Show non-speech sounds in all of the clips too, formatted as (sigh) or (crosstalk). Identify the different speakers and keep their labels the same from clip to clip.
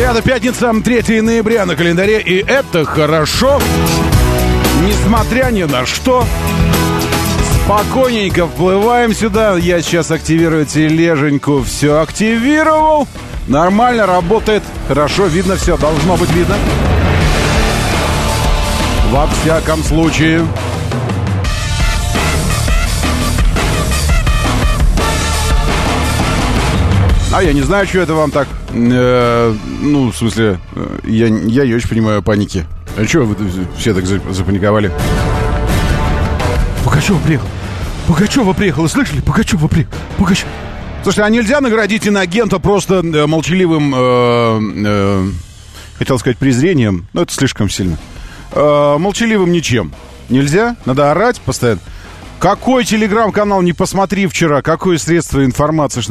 Speaker 1: Это пятница, 3 ноября на календаре, и это хорошо, несмотря ни на что. Спокойненько вплываем сюда. Я сейчас активирую тележеньку. Все активировал. Нормально работает. Хорошо, видно все. Должно быть видно. Во всяком случае. А я не знаю, что это вам так. Э, ну, в смысле, э, я, я не очень понимаю паники. А что вы все так запаниковали? Пугачева приехал. Пугачева приехала, слышали? Пугачева приехала. Пугачева. Слушай, а нельзя наградить инагента просто э, молчаливым, э, э, хотел сказать, презрением, но это слишком сильно. Э, молчаливым ничем. Нельзя? Надо орать постоянно. Какой телеграм-канал не посмотри вчера, какое средство информации.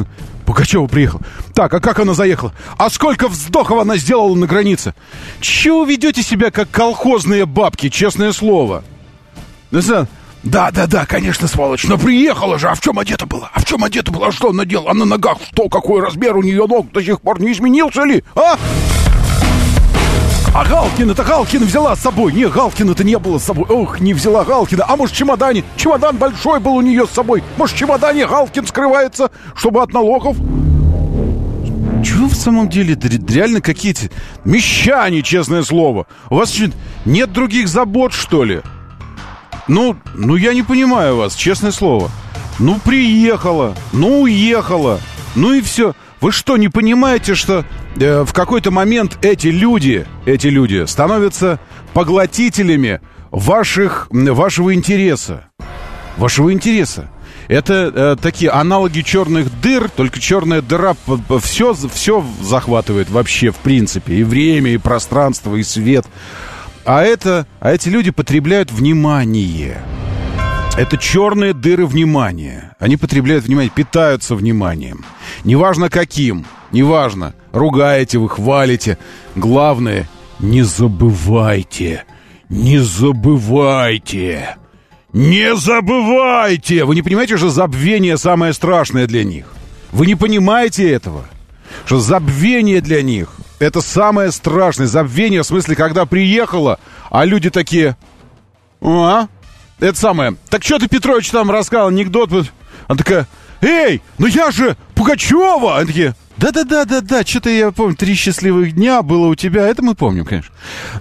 Speaker 1: Пугачева приехала. Так, а как она заехала? А сколько вздохов она сделала на границе? Чего ведете себя как колхозные бабки, честное слово? Ну, да, да, да, конечно, сволочь. Но приехала же. А в чем одета была? А в чем одета была? А что она делала? А на ногах что? Какой размер у нее ног до сих пор не изменился ли? А? А Галкина-то Галкина взяла с собой. Не, Галкина-то не было с собой. Ох, не взяла Галкина. А может, в чемодане? Чемодан большой был у нее с собой. Может, в чемодане Галкин скрывается, чтобы от налогов? Чего в самом деле? Реально какие-то мещане, честное слово. У вас нет других забот, что ли? Ну, ну я не понимаю вас, честное слово. Ну, приехала, ну, уехала, ну и все. Вы что, не понимаете, что э, в какой-то момент эти люди, эти люди становятся поглотителями ваших, вашего интереса? Вашего интереса. Это э, такие аналоги черных дыр, только черная дыра все, все захватывает вообще, в принципе. И время, и пространство, и свет. А, это, а эти люди потребляют внимание. Это черные дыры внимания. Они потребляют внимание, питаются вниманием. Неважно каким, неважно, ругаете вы, хвалите. Главное, не забывайте, не забывайте, не забывайте. Вы не понимаете, что забвение самое страшное для них? Вы не понимаете этого? Что забвение для них это самое страшное. Забвение, в смысле, когда приехала, а люди такие... А? Это самое. Так что ты, Петрович, там рассказал анекдот? Она такая, эй, ну я же Пугачева! Они такие, да-да-да-да-да, что-то я помню, три счастливых дня было у тебя, это мы помним, конечно.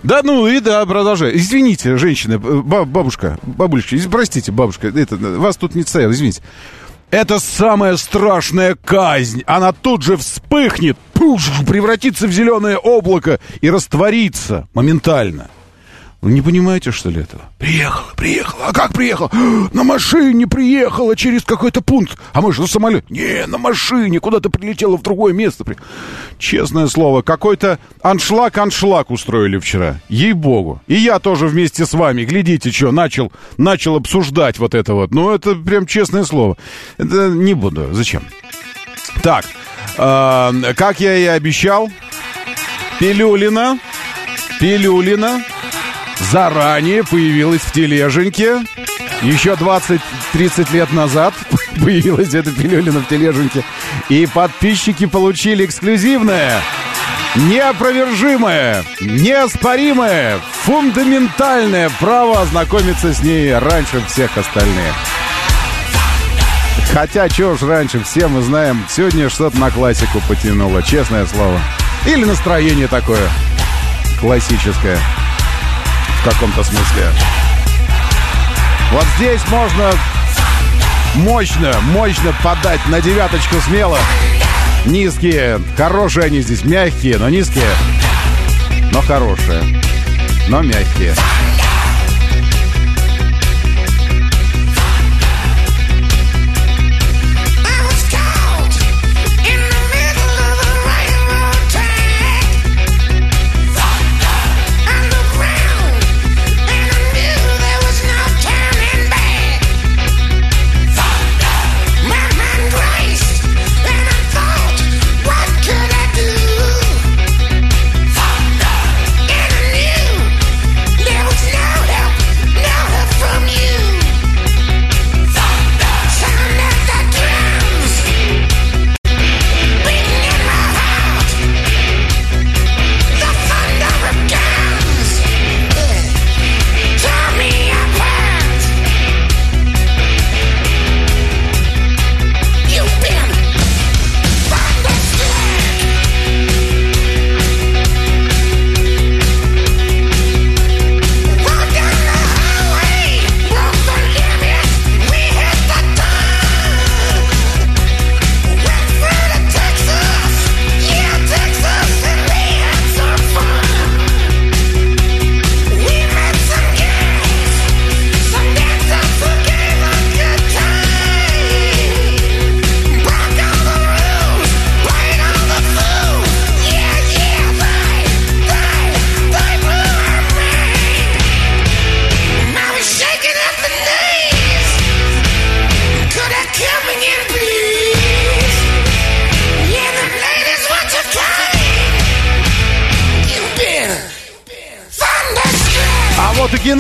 Speaker 1: Да, ну и да, продолжай. Извините, женщина, бабушка, бабулечка, простите, бабушка, это, вас тут не стоял, извините. Это самая страшная казнь. Она тут же вспыхнет, пуш, превратится в зеленое облако и растворится моментально. Вы не понимаете, что ли, этого? Приехала, приехала. А как приехала? (gasps) На машине приехала через какой-то пункт. А мы же на самолете. Не, на машине. Куда-то прилетела в другое место. Честное слово, какой-то аншлаг-аншлаг устроили вчера. Ей-богу. И я тоже вместе с вами. Глядите, что, начал, начал обсуждать вот это вот. Ну, это прям честное слово. Это не буду. Зачем? Так, э, как я и обещал, Пилюлина, Пилюлина заранее появилась в тележеньке. Еще 20-30 лет назад (laughs) появилась эта пилюлина в тележеньке. И подписчики получили эксклюзивное, неопровержимое, неоспоримое, фундаментальное право ознакомиться с ней раньше всех остальных. Хотя, чего ж раньше, все мы знаем, сегодня что-то на классику потянуло, честное слово. Или настроение такое классическое в каком-то смысле. Вот здесь можно мощно, мощно подать на девяточку смело. Низкие, хорошие они здесь, мягкие, но низкие, но хорошие, но мягкие.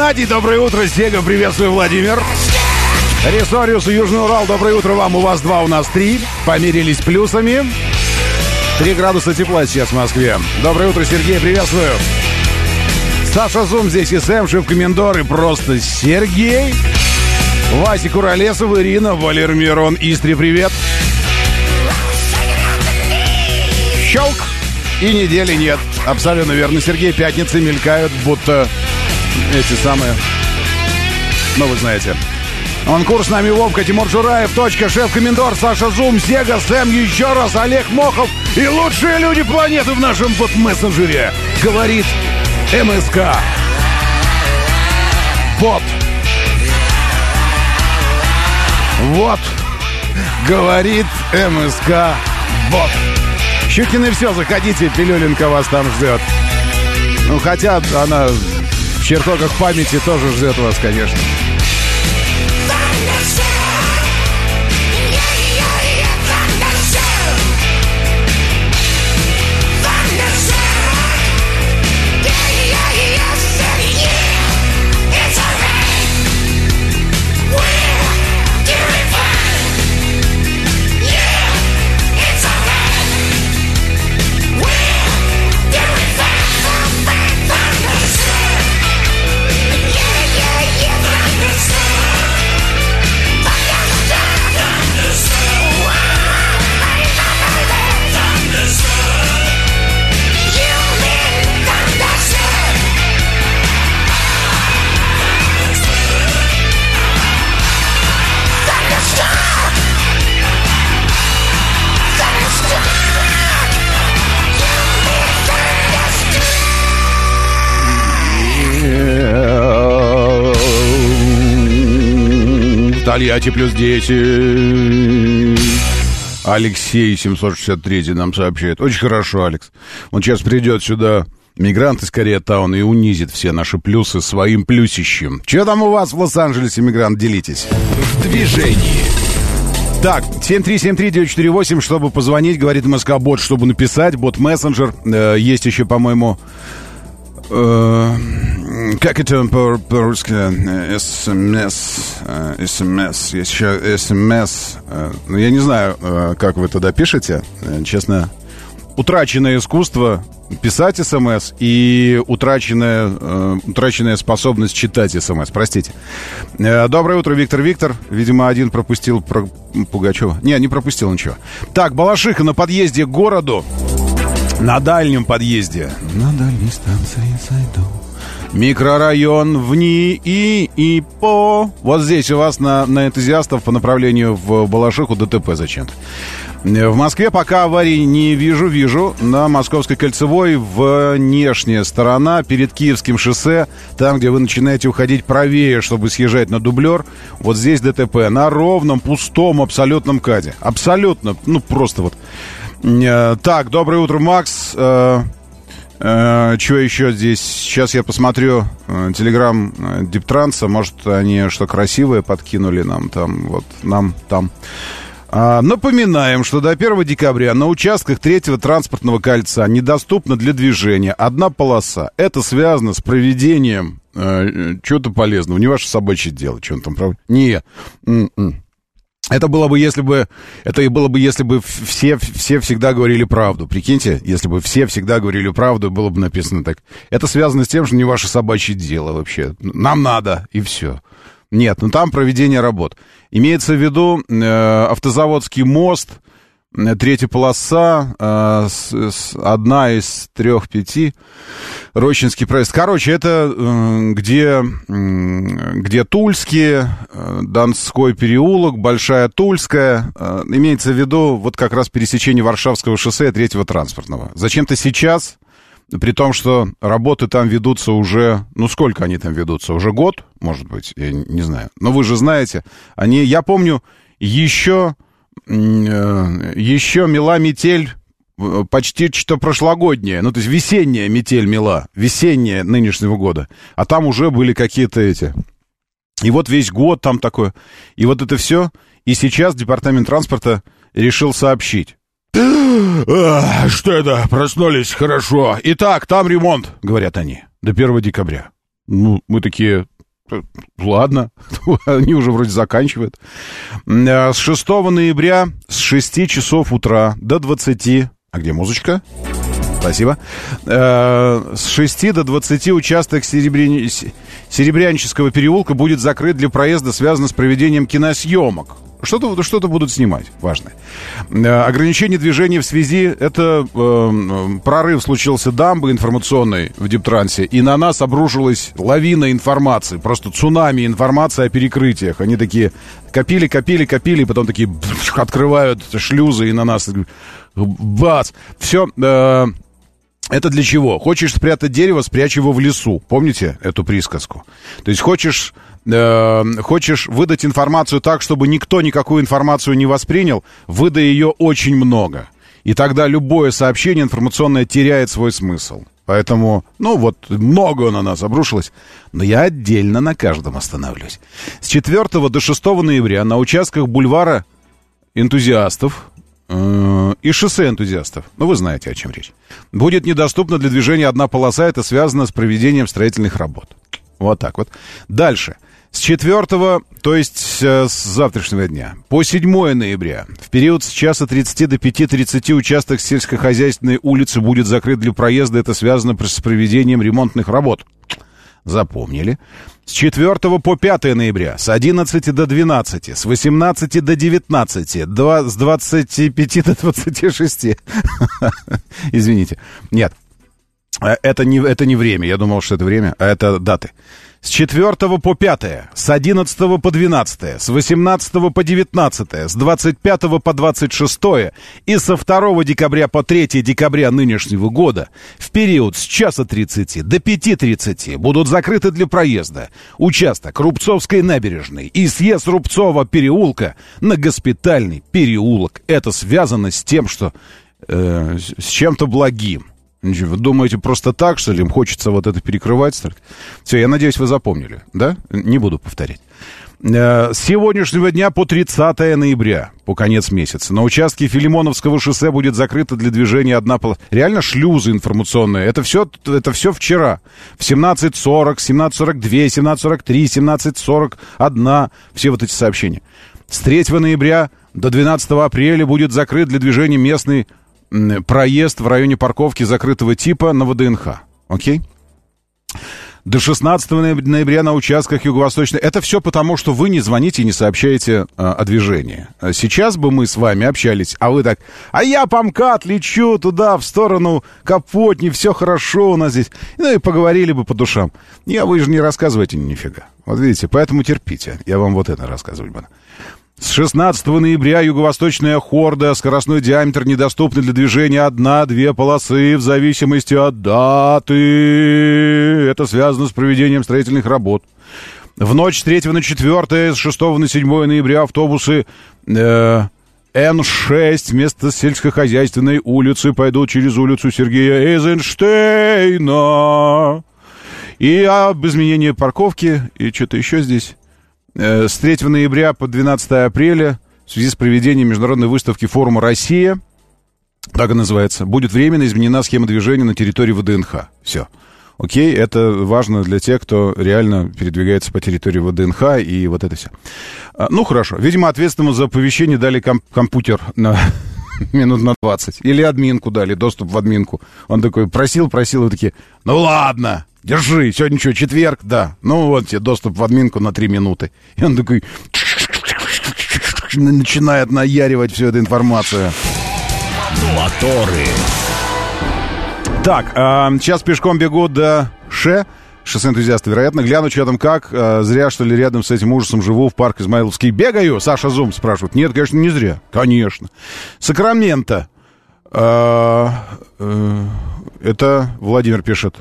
Speaker 1: Геннадий, доброе утро, Сега, приветствую, Владимир. Ресориус и Южный Урал, доброе утро вам, у вас два, у нас три. Померились плюсами. Три градуса тепла сейчас в Москве. Доброе утро, Сергей, приветствую. Саша Зум здесь и Сэм, шеф-комендор и просто Сергей. Вася Куролесов, Ирина, Валер Мирон, Истри, привет. Щелк. И недели нет. Абсолютно верно. Сергей, пятницы мелькают, будто эти самые... Ну, вы знаете. Он курс с нами Вовка, Тимур Жураев, точка, шеф-комендор, Саша Зум, Сега, Сэм, еще раз, Олег Мохов и лучшие люди планеты в нашем бот-мессенджере. Говорит МСК. Бот. Вот. Говорит МСК. Бот. Щукин и все, заходите, Пилюленко вас там ждет. Ну, хотя она чертогах памяти тоже ждет вас, конечно. Тольятти плюс 10. Алексей 763 нам сообщает. Очень хорошо, Алекс. Он сейчас придет сюда, мигрант из Корея-таун, и унизит все наши плюсы своим плюсищем. Что там у вас в Лос-Анджелесе, мигрант, делитесь?
Speaker 2: В движении.
Speaker 1: Так, 7373948, чтобы позвонить, говорит МСК-бот, чтобы написать, бот-мессенджер. Э, есть еще, по-моему, как это по-русски? СМС. СМС. Есть еще СМС. Ну, я не знаю, э, как вы туда пишете. Э, честно, утраченное искусство писать СМС и утраченная, э, утраченная способность читать СМС. Простите. Доброе утро, Виктор Виктор. Видимо, один пропустил про Пугачева. Не, не пропустил ничего. Так, Балашиха на подъезде к городу. На дальнем подъезде. На дальней станции зайду. Микрорайон в НИИ и по... Вот здесь у вас на, на энтузиастов по направлению в Балашиху ДТП зачем-то. В Москве пока аварий не вижу, вижу. На Московской кольцевой внешняя сторона перед Киевским шоссе, там, где вы начинаете уходить правее, чтобы съезжать на дублер, вот здесь ДТП на ровном, пустом, абсолютном каде. Абсолютно, ну просто вот. Э, так, доброе утро, Макс. Э, э, Чего еще здесь? Сейчас я посмотрю телеграм Диптранса. Может, они что красивое подкинули нам там, вот нам там. А, напоминаем, что до 1 декабря на участках третьего транспортного кольца недоступна для движения одна полоса. Это связано с проведением э, чего-то полезного. Не ваше собачье дело, что он там, правда? Нет. М-м. Это было бы, если бы, это и было бы, если бы все, все всегда говорили правду. Прикиньте, если бы все всегда говорили правду, было бы написано так. Это связано с тем, что не ваше собачье дело вообще. Нам надо, и все. Нет, ну там проведение работ. Имеется в виду э, автозаводский мост, третья полоса, э, одна из трех-пяти, Рощинский проезд. Короче, это э, где, э, где Тульские, э, Донской переулок, Большая Тульская. Э, имеется в виду вот как раз пересечение Варшавского шоссе третьего транспортного. Зачем-то сейчас, при том, что работы там ведутся уже... Ну, сколько они там ведутся? Уже год, может быть? Я не знаю. Но вы же знаете, они... Я помню, еще Э, еще мела метель э, почти что прошлогодняя, ну, то есть весенняя метель мела, весенняя нынешнего года. А там уже были какие-то эти... И вот весь год там такое. И вот это все. И сейчас департамент транспорта решил сообщить. Что это? Проснулись, хорошо. Итак, там ремонт, говорят они, до 1 декабря. Ну, мы такие, ладно, (laughs) они уже вроде заканчивают. С 6 ноября с 6 часов утра до 20... А где музычка? Спасибо. С 6 до 20 участок Серебрян... Серебрянческого переулка будет закрыт для проезда, связано с проведением киносъемок. Что-то что будут снимать, важное. Э, ограничение движения в связи, это э, прорыв случился дамбы информационной в Диптрансе, и на нас обрушилась лавина информации, просто цунами информации о перекрытиях. Они такие копили, копили, копили, и потом такие (laughs) открывают шлюзы и на нас бац. Все, э, это для чего? Хочешь спрятать дерево, спрячь его в лесу. Помните эту присказку? То есть хочешь э, хочешь выдать информацию так, чтобы никто никакую информацию не воспринял, выдай ее очень много. И тогда любое сообщение информационное теряет свой смысл. Поэтому, ну вот, много на нас обрушилось. Но я отдельно на каждом остановлюсь. С 4 до 6 ноября на участках бульвара энтузиастов э, и шоссе энтузиастов, ну вы знаете, о чем речь, будет недоступна для движения одна полоса, это связано с проведением строительных работ. Вот так вот. Дальше. С 4, то есть э, с завтрашнего дня, по 7 ноября, в период с часа 30 до 5.30 участок сельскохозяйственной улицы будет закрыт для проезда. Это связано с проведением ремонтных работ. Запомнили. С 4 по 5 ноября, с 11 до 12, с 18 до 19, 2, с 25 до 26. (laughs) Извините. Нет, это не, это не время. Я думал, что это время, а это даты с 4 по 5, с 11 по 12, с 18 по 19, с 25 по 26 и со 2 декабря по 3 декабря нынешнего года в период с часа 30 до 5.30 будут закрыты для проезда участок Рубцовской набережной и съезд Рубцова переулка на Госпитальный переулок. Это связано с тем, что э, с чем-то благим. Вы думаете просто так, что ли? Им хочется вот это перекрывать? Все, я надеюсь, вы запомнили, да? Не буду повторять. Э, с сегодняшнего дня по 30 ноября, по конец месяца, на участке Филимоновского шоссе будет закрыта для движения одна полоса. Реально шлюзы информационные. Это все, это все вчера. В 17.40, 17.42, 17.43, 17.41. Все вот эти сообщения. С 3 ноября до 12 апреля будет закрыт для движения местный проезд в районе парковки закрытого типа на ВДНХ. Окей? До 16 ноября на участках юго-восточной. Это все потому, что вы не звоните и не сообщаете а, о движении. Сейчас бы мы с вами общались, а вы так, а я по МКАД лечу туда, в сторону Капотни, все хорошо у нас здесь. Ну и поговорили бы по душам. Не, вы же не рассказываете нифига. Вот видите, поэтому терпите. Я вам вот это рассказывать буду. С 16 ноября юго-восточная хорда, скоростной диаметр недоступный для движения одна-две полосы в зависимости от даты. Это связано с проведением строительных работ. В ночь с 3 на 4, с 6 на 7 ноября автобусы э, Н6 вместо сельскохозяйственной улицы пойдут через улицу Сергея Эйзенштейна. И об изменении парковки, и что-то еще здесь. Э, с 3 ноября по 12 апреля в связи с проведением международной выставки форума «Россия», так и называется, будет временно изменена схема движения на территории ВДНХ. Все. Окей, это важно для тех, кто реально передвигается по территории ВДНХ и вот это все. А, ну, хорошо. Видимо, ответственному за оповещение дали комп- компьютер на (laughs) минут на 20. Или админку дали, доступ в админку. Он такой просил, просил, и такие, ну ладно, Держи, сегодня что, четверг? Да. Ну вот тебе доступ в админку на три минуты. И он такой начинает наяривать всю эту информацию.
Speaker 2: Моторы.
Speaker 1: Так, э, сейчас пешком бегу до Ше. Шоссе энтузиаста, вероятно. Гляну, что там как. Э, зря, что ли, рядом с этим ужасом живу в парк Измайловский. Бегаю? Саша Зум спрашивает. Нет, конечно, не зря. Конечно. Сакраменто. Э, э, это Владимир пишет.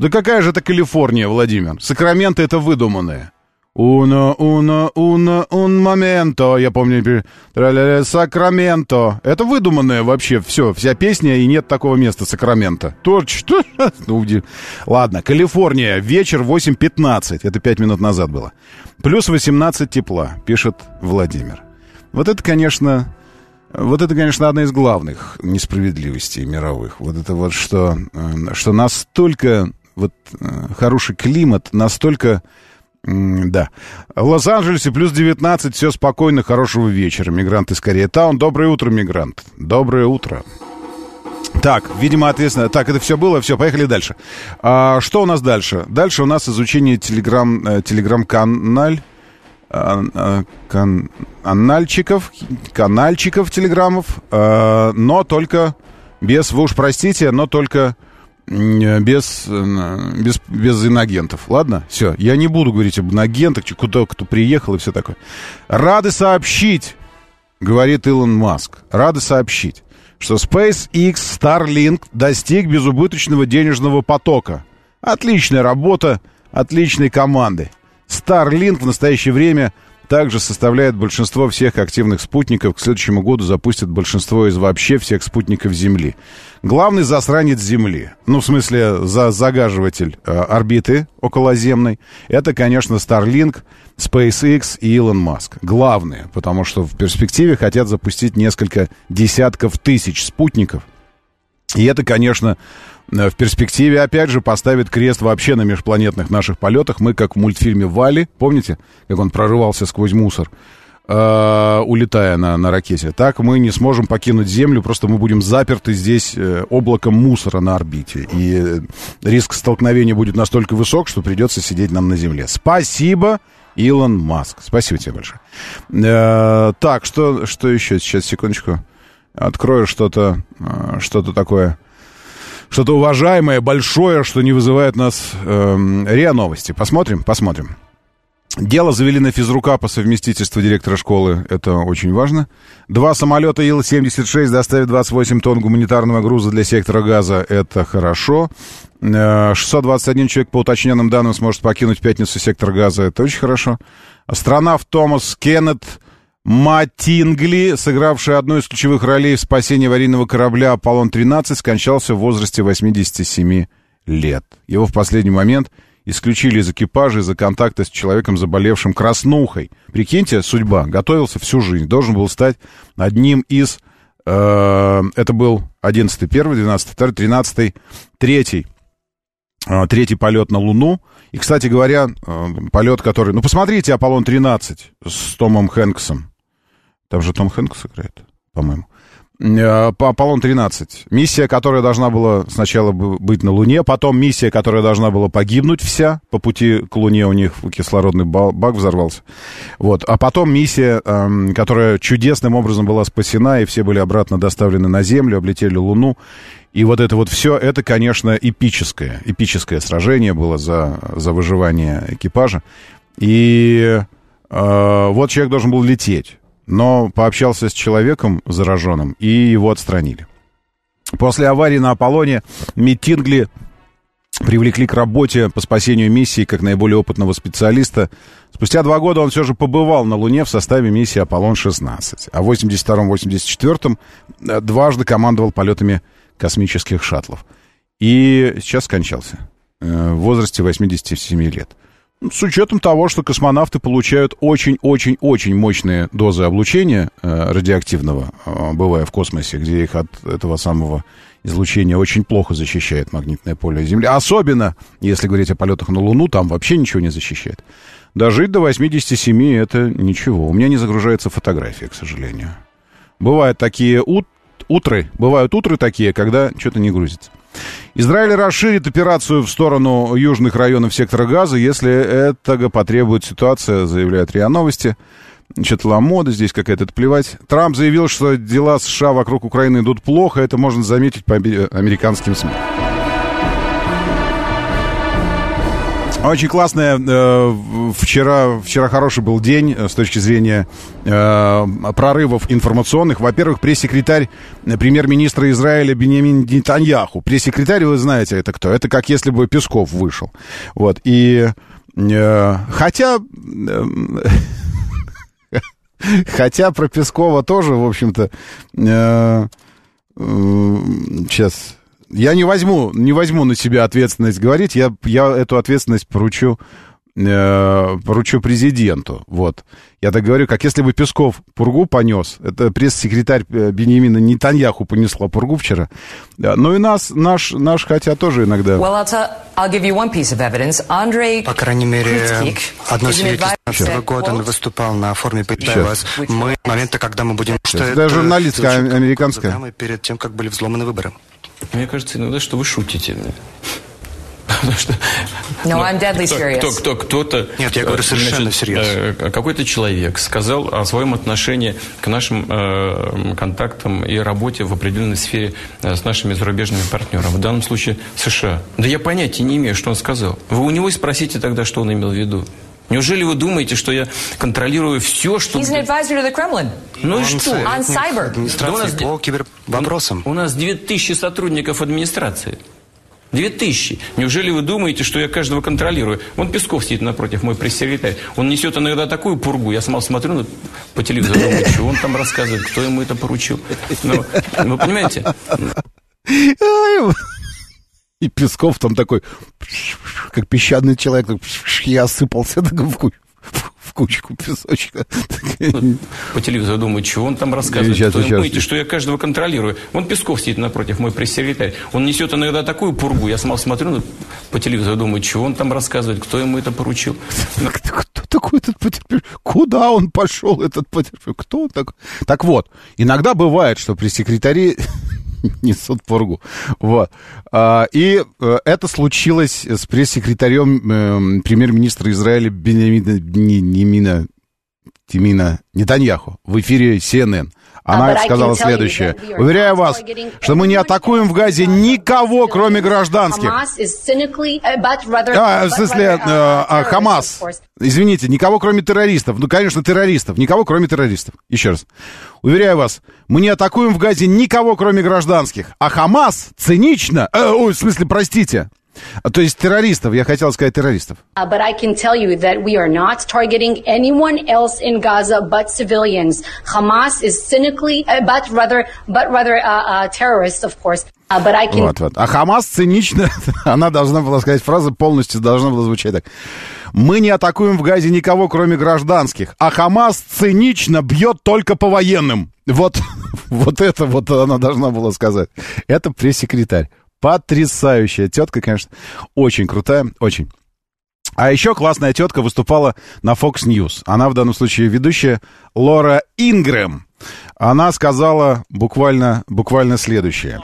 Speaker 1: Да какая же это Калифорния, Владимир? Сакраменто это выдуманное. Уно, уно, уно, un моменто. Я помню, Сакраменто. Это выдуманное вообще все, вся песня, и нет такого места Сакраменто. Точно. (laughs) Ну, ладно, Калифорния, вечер 8.15. Это 5 минут назад было. Плюс 18 тепла, пишет Владимир. Вот это, конечно, вот это, конечно, одна из главных несправедливостей мировых. Вот это вот, что, э, что настолько вот хороший климат, настолько да. В Лос-Анджелесе плюс 19, все спокойно, хорошего вечера. Мигранты из Корея-таун. Доброе утро, мигрант. Доброе утро. Так, видимо, ответственно. Так, это все было, все, поехали дальше. А, что у нас дальше? Дальше у нас изучение телеграм, э, телеграм-каналь, а, а, кан, канальчиков, канальчиков телеграммов, а, но только без, вы уж простите, но только без, без, без инагентов. Ладно? Все. Я не буду говорить об инагентах, куда кто приехал и все такое. Рады сообщить, говорит Илон Маск, рады сообщить, что SpaceX Starlink достиг безубыточного денежного потока. Отличная работа, отличной команды. Starlink в настоящее время также составляет большинство всех активных спутников. К следующему году запустят большинство из вообще всех спутников Земли. Главный засранец Земли, ну, в смысле, за загаживатель э, орбиты околоземной, это, конечно, Starlink, SpaceX и Илон Маск. Главные, потому что в перспективе хотят запустить несколько десятков тысяч спутников. И это, конечно, в перспективе, опять же, поставит крест вообще на межпланетных наших полетах. Мы, как в мультфильме «Вали», помните, как он прорывался сквозь мусор, э, улетая на, на ракете, так мы не сможем покинуть Землю, просто мы будем заперты здесь э, облаком мусора на орбите. И риск столкновения будет настолько высок, что придется сидеть нам на Земле. Спасибо, Илон Маск. Спасибо тебе большое. Э, так, что, что еще? Сейчас, секундочку. Открою что-то, э, что-то такое что-то уважаемое, большое, что не вызывает нас э, РИА Новости. Посмотрим, посмотрим. Дело завели на физрука по совместительству директора школы. Это очень важно. Два самолета Ил-76 доставят 28 тонн гуманитарного груза для сектора газа. Это хорошо. 621 э, человек, по уточненным данным, сможет покинуть в пятницу сектор газа. Это очень хорошо. Астронавт Томас Кеннет Матингли, сыгравший одну из ключевых ролей в спасении аварийного корабля «Аполлон-13», скончался в возрасте 87 лет. Его в последний момент исключили из экипажа из-за контакта с человеком, заболевшим краснухой. Прикиньте, судьба. Готовился всю жизнь. Должен был стать одним из... Э, это был 11-й, 1 12 2 13 3 третий полет на Луну. И, кстати говоря, э, полет, который... Ну, посмотрите «Аполлон-13» с Томом Хэнксом. Там же Том Хэнкс играет, по-моему. Э, по Аполлон-13. Миссия, которая должна была сначала быть на Луне, потом миссия, которая должна была погибнуть вся. По пути к Луне у них кислородный бак взорвался. Вот. А потом миссия, эм, которая чудесным образом была спасена, и все были обратно доставлены на Землю, облетели Луну. И вот это вот все, это, конечно, эпическое, эпическое сражение было за, за выживание экипажа. И э, вот человек должен был лететь но пообщался с человеком зараженным, и его отстранили. После аварии на Аполлоне Митингли привлекли к работе по спасению миссии как наиболее опытного специалиста. Спустя два года он все же побывал на Луне в составе миссии «Аполлон-16», а в 82-84 э, дважды командовал полетами космических шаттлов. И сейчас скончался э, в возрасте 87 лет. С учетом того, что космонавты получают очень-очень-очень мощные дозы облучения э, радиоактивного, э, бывая в космосе, где их от этого самого излучения очень плохо защищает магнитное поле Земли. Особенно, если говорить о полетах на Луну, там вообще ничего не защищает. Дожить до 87 это ничего. У меня не загружается фотография, к сожалению. Бывают такие ут утры, бывают утры такие, когда что-то не грузится. Израиль расширит операцию в сторону южных районов сектора газа, если этого потребует ситуация, заявляет РИА Новости. Что-то ламода здесь какая-то, это плевать. Трамп заявил, что дела США вокруг Украины идут плохо, это можно заметить по американским СМИ. Очень классная. Э, вчера, вчера хороший был день э, с точки зрения э, прорывов информационных. Во-первых, пресс-секретарь премьер-министра Израиля Бенемин Нетаньяху. Пресс-секретарь, вы знаете, это кто? Это как если бы Песков вышел. Вот. И хотя... (laughs) Хотя про Пескова тоже, в общем-то, сейчас я не возьму, не возьму на себя ответственность говорить, я, я эту ответственность поручу э, поручу президенту. Вот. Я так говорю, как если бы Песков пургу понес. Это пресс-секретарь э, Бенемина Нетаньяху понесла пургу вчера. Ну и нас, наш, наш хотя тоже иногда...
Speaker 3: Well, I'll tell, I'll give you one piece of evidence. Andrei
Speaker 4: По крайней мере, одно свидетельство года он выступал на форуме «Питаю вас». Мы, с момента, когда мы будем... Что
Speaker 1: Это журналистская,
Speaker 4: случай,
Speaker 1: американская.
Speaker 4: перед тем, как были взломаны выборы.
Speaker 5: Мне кажется иногда, что вы шутите. Потому что,
Speaker 3: No,
Speaker 5: ну,
Speaker 3: I'm deadly
Speaker 5: кто-
Speaker 3: serious.
Speaker 5: Кто, кто, кто-то,
Speaker 4: Нет, я говорю совершенно всерьез.
Speaker 5: э, Какой-то человек сказал о своем отношении к нашим э, контактам и работе в определенной сфере э, с нашими зарубежными партнерами. В данном случае США. Да я понятия не имею, что он сказал. Вы у него и спросите тогда, что он имел в виду. Неужели вы думаете, что я контролирую все, что...
Speaker 3: He's an advisor to the Kremlin.
Speaker 5: Ну и что?
Speaker 3: On cyber.
Speaker 5: Да у нас
Speaker 4: по кибервопросам.
Speaker 5: У нас 2000 сотрудников администрации. 2000. Неужели вы думаете, что я каждого контролирую? Вон Песков сидит напротив, мой пресс-секретарь. Он несет иногда такую пургу. Я сама смотрю по телевизору, думаю, что он там рассказывает, кто ему это поручил. Ну, вы понимаете?
Speaker 1: И Песков там такой, как песчаный человек, я осыпался в, ку- в кучку песочка.
Speaker 5: По телевизору думаю, что он там рассказывает.
Speaker 1: Сейчас,
Speaker 5: вы
Speaker 1: сейчас.
Speaker 5: думаете, что я каждого контролирую? Вон Песков сидит напротив, мой пресс-секретарь. Он несет иногда такую пургу. Я сама смотрю на- по телевизору, думаю, что он там рассказывает, кто ему это поручил. (laughs)
Speaker 1: Кто такой этот потерпевший? Куда он пошел, этот потерпевший? Кто он такой? Так вот, иногда бывает, что при секретаре (laughs) несут пургу. Вот. А, И э, это случилось с пресс-секретарем эм, премьер-министра Израиля Бенемина, Тимина Нетаньяху в эфире CNN. Она сказала следующее. Уверяю вас, что мы не атакуем в Газе никого, кроме гражданских. А, в смысле, э,
Speaker 6: uh,
Speaker 1: а, Хамас. Извините, никого кроме террористов. Ну, конечно, террористов. Никого кроме террористов. Еще раз. Уверяю вас, мы не атакуем в Газе никого кроме гражданских. А Хамас цинично... э, ой, в смысле, простите. А, То есть террористов, я хотел сказать террористов.
Speaker 6: Uh, but I can tell you that we are not targeting anyone else in Gaza but civilians. Hamas is cynically, uh, but rather, but rather uh, uh, terrorists, of course. Uh, can
Speaker 1: Вот, вот. А Хамас цинично, (laughs) она должна была сказать, фраза полностью должна была звучать так. Мы не атакуем в Газе никого, кроме гражданских, а Хамас цинично бьет только по военным. Вот, (laughs) вот это вот она должна была сказать. Это пресс-секретарь. Потрясающая тетка, конечно. Очень крутая, очень. А еще классная тетка выступала на Fox News. Она в данном случае ведущая Лора Ингрэм. Она сказала буквально, буквально следующее.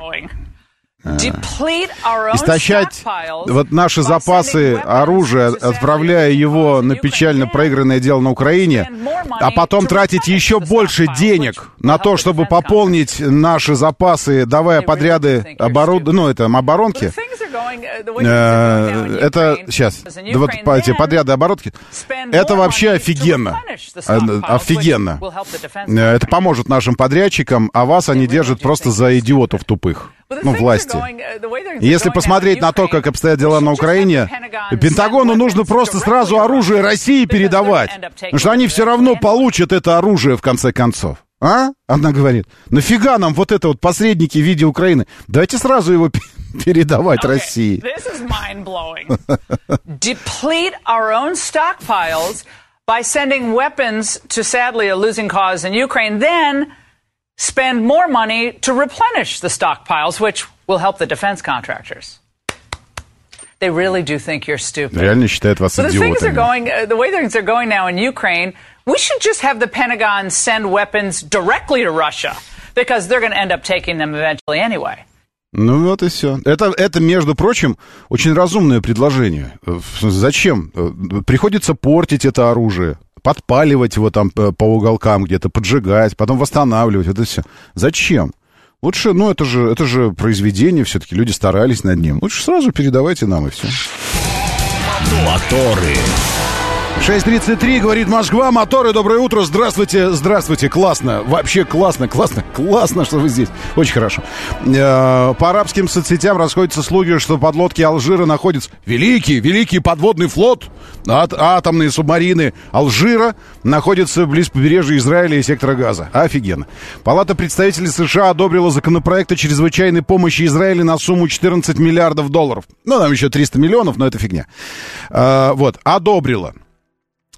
Speaker 1: Истощать вот наши запасы оружия, отправляя его на печально проигранное дело на Украине, а потом тратить еще больше денег на то, чтобы пополнить наши запасы, давая подряды оборуд... ну, это, оборонки. Э, Это сейчас, да вот эти подряды оборотки, это вообще офигенно. Э, Офигенно. Э, Это поможет нашим подрядчикам, а вас они держат просто за идиотов тупых. Ну, власти. И Если посмотреть на то, как обстоят дела на Украине, Пентагону нужно просто сразу оружие России передавать. Потому что они все равно получат это оружие в конце концов. А? Она говорит, нафига нам вот это вот посредники в виде Украины? Давайте сразу его пе- (laughs) передавать России.
Speaker 7: This is mind blowing. (laughs) Deplete our own stockpiles by sending weapons to sadly a losing cause in Ukraine, then spend more money to replenish the stockpiles, which will help the defense contractors. They really do think you're stupid.
Speaker 1: Реально считают вас
Speaker 7: But as things are
Speaker 1: идиотами.
Speaker 7: going, uh, the way things are going now in Ukraine, we should just have the Pentagon send weapons directly to Russia because they're going to end up taking them eventually anyway.
Speaker 1: Ну вот и все. Это, это, между прочим, очень разумное предложение. Э, в смысле, Зачем? Э, Приходится портить это оружие, Подпаливать его там по уголкам где-то, поджигать, потом восстанавливать. Это все. Зачем? Лучше, ну это же, это же произведение, все-таки люди старались над ним. Лучше сразу передавайте нам и все.
Speaker 2: Моторы.
Speaker 1: 6.33, говорит Москва, моторы, доброе утро, здравствуйте, здравствуйте, классно, вообще классно, классно, классно, что вы здесь, очень хорошо. Э, по арабским соцсетям расходятся слуги, что подлодки Алжира находятся, великий, великий подводный флот, ат, атомные субмарины Алжира находятся близ побережья Израиля и сектора Газа, офигенно. Палата представителей США одобрила законопроект о чрезвычайной помощи Израилю на сумму 14 миллиардов долларов, ну, там еще 300 миллионов, но это фигня. Э, вот, одобрила.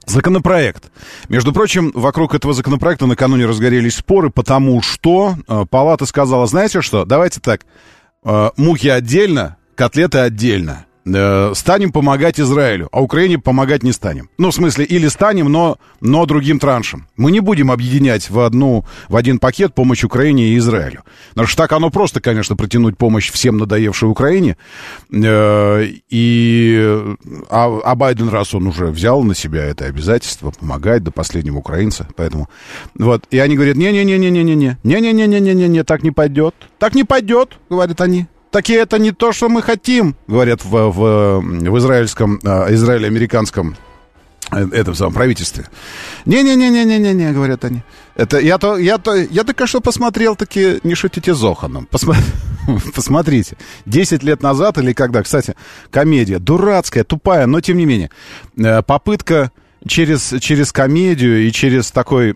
Speaker 1: Законопроект. Между прочим, вокруг этого законопроекта накануне разгорелись споры, потому что э, палата сказала, знаете что, давайте так, э, мухи отдельно, котлеты отдельно. Э, станем помогать Израилю, а Украине помогать не станем. Ну, в смысле, или станем, но, но другим траншем. Мы не будем объединять в, одну, в один пакет помощь Украине и Израилю. Потому что так оно просто, конечно, протянуть помощь всем надоевшей Украине. Э, и, а, а Байден, раз он уже взял на себя это обязательство, помогать до последнего украинца, поэтому... Вот, и они говорят, не-не-не-не-не-не, не-не-не-не-не-не, так не пойдет, так не пойдет, говорят они. Такие это не то, что мы хотим, говорят в, в, в израильском, э, израиле-американском э, этом самом правительстве. Не-не-не-не-не-не, говорят они. Это я то, я то, я только что посмотрел, таки не шутите Зоханом. (laughs) Посмотрите, 10 лет назад или когда, кстати, комедия, дурацкая, тупая, но тем не менее, э, попытка через, через комедию и через такой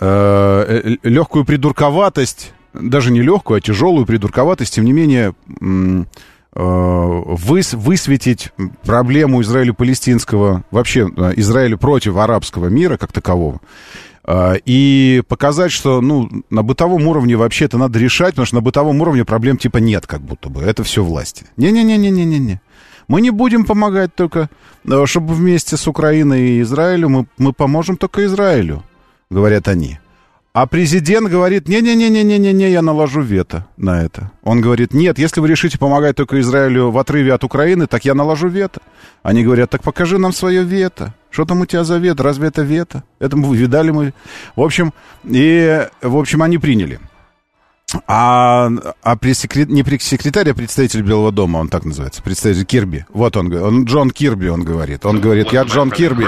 Speaker 1: легкую придурковатость даже не легкую, а тяжелую придурковатость, тем не менее, э, выс, высветить проблему Израиля-палестинского, вообще э, Израиля против арабского мира как такового, э, и показать, что, ну, на бытовом уровне вообще это надо решать, потому что на бытовом уровне проблем типа нет, как будто бы. Это все власти. Не-не-не-не-не-не. Мы не будем помогать только, чтобы вместе с Украиной и Израилем мы, мы поможем только Израилю, говорят они. А президент говорит, не-не-не-не-не-не, я наложу вето на это. Он говорит, нет, если вы решите помогать только Израилю в отрыве от Украины, так я наложу вето. Они говорят, так покажи нам свое вето. Что там у тебя за вето? Разве это вето? Это мы видали мы. В общем, и, в общем, они приняли. А, а пресс-секрет... не пресс-секретарь, а представитель Белого дома, он так называется, представитель Кирби. Вот он, он Джон Кирби, он говорит. Он говорит, я Джон Кирби.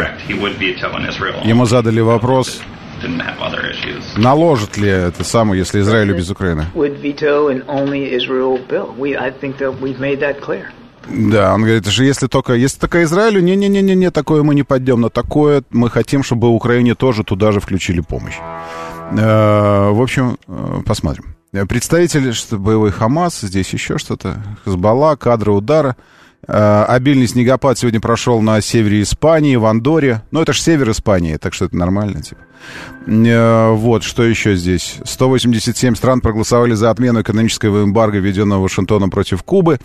Speaker 1: Ему задали вопрос, Наложит ли это самое, если Израиль без Украины? Да, он говорит, что если только, если только Израилю, не-не-не-не, такое мы не пойдем, но такое мы хотим, чтобы Украине тоже туда же включили помощь. Э, в общем, э, посмотрим. Представитель боевой Хамас, здесь еще что-то, Хазбалла, кадры удара – обильный снегопад сегодня прошел на севере Испании, в Андоре. Ну, это же север Испании, так что это нормально, типа. Э, вот, что еще здесь? 187 стран проголосовали за отмену экономического эмбарго, введенного Вашингтоном против Кубы.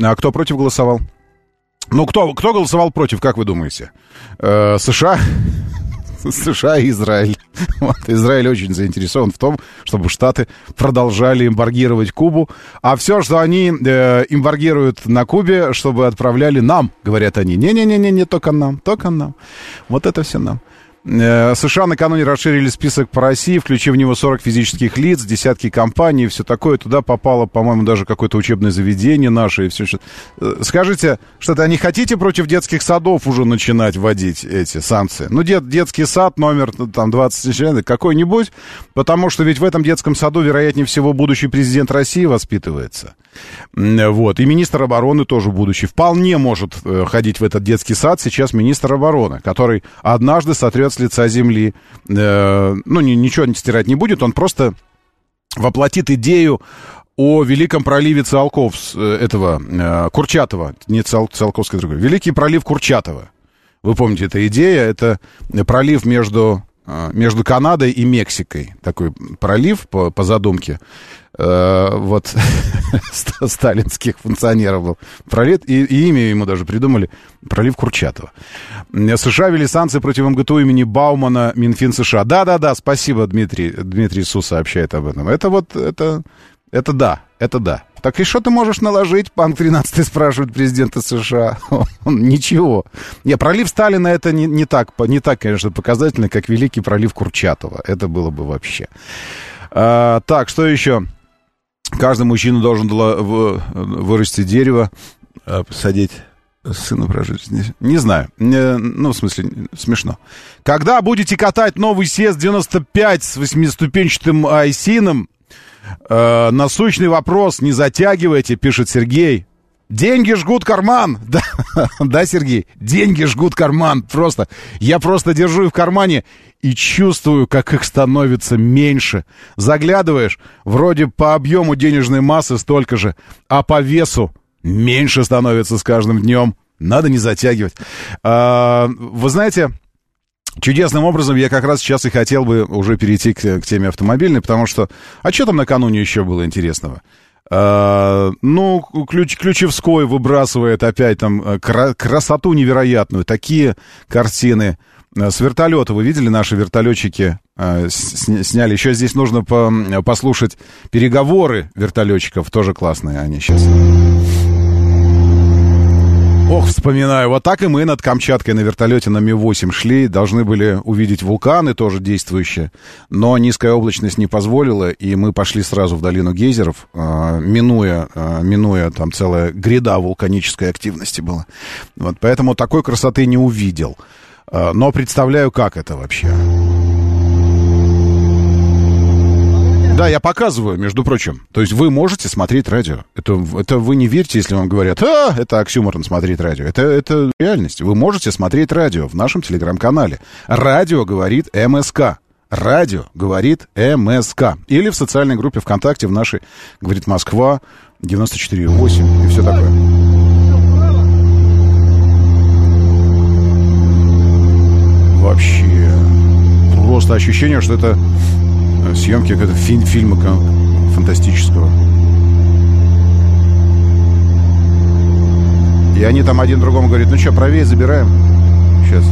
Speaker 1: А кто против голосовал? Ну, кто, кто голосовал против, как вы думаете? Э, США? США и Израиль. (laughs) Вот, Израиль очень заинтересован в том, чтобы Штаты продолжали эмбаргировать Кубу. А все, что они э, эмбаргируют на Кубе, чтобы отправляли нам, говорят они. Не-не-не, не только нам, только нам. Вот это все нам. Э, США накануне расширили список по России, включив в него 40 физических лиц, десятки компаний и все такое. Туда попало, по-моему, даже какое-то учебное заведение наше и все. Что... Э, скажите, что-то не хотите против детских садов уже начинать вводить эти санкции? Ну, дет, детский сад номер ну, там 20 какой-нибудь, потому что ведь в этом детском саду, вероятнее всего, будущий президент России воспитывается. Вот. И министр обороны тоже будущий. Вполне может э, ходить в этот детский сад сейчас министр обороны, который однажды сотрет с лица земли. Э, ну, ничего не стирать не будет, он просто воплотит идею о Великом проливе Циолков, э, этого, Курчатова, не Циолковский другой, Великий пролив Курчатова. Вы помните, эта идея, это пролив между между Канадой и Мексикой. Такой пролив по, по задумке. Э, вот (laughs) сталинских функционеров был пролет, и, и имя ему даже придумали, пролив Курчатова. США ввели санкции против МГТУ имени Баумана, Минфин США. Да-да-да, спасибо, Дмитрий, Дмитрий Су сообщает об этом. Это вот, это, это да, это да. Так и что ты можешь наложить? Банк 13 спрашивает президента США. (laughs) Ничего. Не, пролив Сталина это не, не, так, не так, конечно, показательно, как великий пролив Курчатова. Это было бы вообще. А, так, что еще? Каждый мужчина должен вырасти дерево, а, посадить Сыну прожить. Не, знаю. Ну, в смысле, смешно. Когда будете катать новый СЕС-95 с восьмиступенчатым айсином? Э, насущный вопрос, не затягивайте, пишет Сергей. Деньги жгут карман. (laughs) Да, да, Сергей, деньги жгут карман. Просто. Я просто держу их в кармане и чувствую, как их становится меньше. Заглядываешь, вроде по объему денежной массы столько же, а по весу меньше становится с каждым днем. Надо не затягивать. А, вы знаете, Чудесным образом я как раз сейчас и хотел бы уже перейти к, к теме автомобильной, потому что... А что там накануне еще было интересного? Uh, ну, Ключ, Ключевской выбрасывает опять там э, кра- красоту невероятную. Такие картины. Э, с вертолета вы видели, наши вертолетчики uh, сняли. Еще здесь нужно по послушать переговоры вертолетчиков. Тоже классные они сейчас. Ох, вспоминаю. Вот так и мы над Камчаткой на вертолете на Ми-8 шли. Должны были увидеть вулканы, тоже действующие. Но низкая облачность не позволила, и мы пошли сразу в долину гейзеров, э, минуя, э, минуя там целая гряда вулканической активности была. Вот, поэтому такой красоты не увидел. Э, но представляю, как это вообще. Да, я показываю, между прочим. То есть вы можете смотреть радио. Это, это вы не верьте, если вам говорят, а, это оксюморон смотреть радио. Это, это реальность. Вы можете смотреть радио в нашем телеграм-канале. Радио говорит МСК. Радио говорит МСК. Или в социальной группе ВКонтакте в нашей, говорит Москва, 94,8 и все такое. Вообще, просто ощущение, что это съемки какого-то фи- фильма фантастического. И они там один другому говорят, ну что, правее забираем? Сейчас.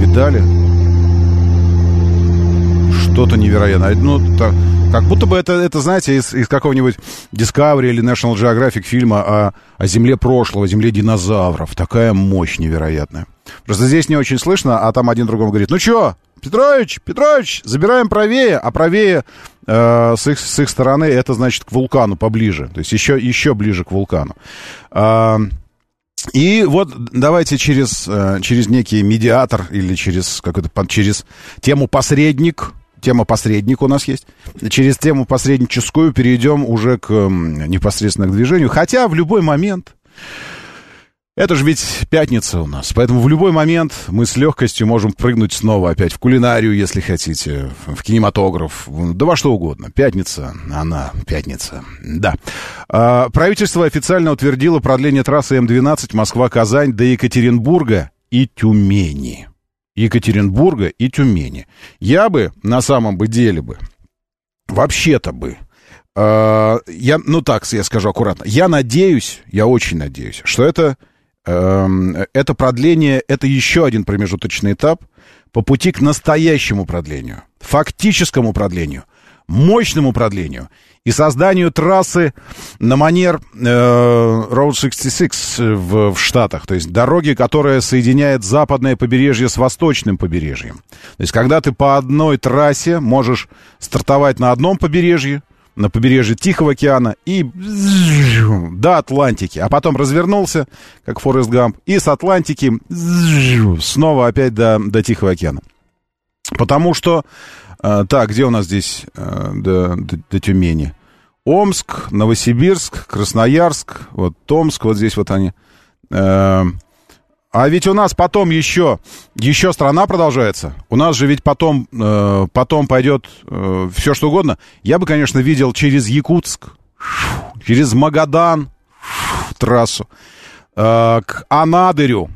Speaker 1: Видали? Что-то невероятное. Ну, так, как будто бы это, это знаете, из, из какого-нибудь Discovery или National Geographic фильма о, о земле прошлого, земле динозавров. Такая мощь невероятная. Просто здесь не очень слышно, а там один другому говорит, ну что, Петрович, Петрович, забираем правее, а правее э, с, их, с их стороны это значит к вулкану поближе, то есть еще, еще ближе к вулкану. Э, и вот давайте через, э, через некий медиатор или через какой-то через тему посредник, тема посредник у нас есть. Через тему посредническую перейдем уже к непосредственно к движению. Хотя в любой момент это же ведь пятница у нас, поэтому в любой момент мы с легкостью можем прыгнуть снова опять в кулинарию, если хотите, в кинематограф, да во что угодно. Пятница, она пятница, да. А, правительство официально утвердило продление трассы М-12 Москва-Казань до Екатеринбурга и Тюмени. Екатеринбурга и Тюмени. Я бы, на самом бы деле бы, вообще-то бы, э, я, ну так, я скажу аккуратно, я надеюсь, я очень надеюсь, что это Эм, это продление, это еще один промежуточный этап по пути к настоящему продлению, фактическому продлению, мощному продлению и созданию трассы на манер э, Road 66 в, в Штатах, то есть дороги, которая соединяет западное побережье с восточным побережьем. То есть когда ты по одной трассе можешь стартовать на одном побережье, на побережье Тихого океана и до Атлантики. А потом развернулся, как Форест Гамп, и с Атлантики снова опять до, до Тихого океана. Потому что... Э, так, где у нас здесь э, до, до, до Тюмени? Омск, Новосибирск, Красноярск, вот Томск, вот здесь вот они. Э, а ведь у нас потом еще, еще страна продолжается. У нас же ведь потом, э, потом пойдет все что угодно. Я бы, конечно, видел через Якутск, через Магадан трассу, к Анадырю,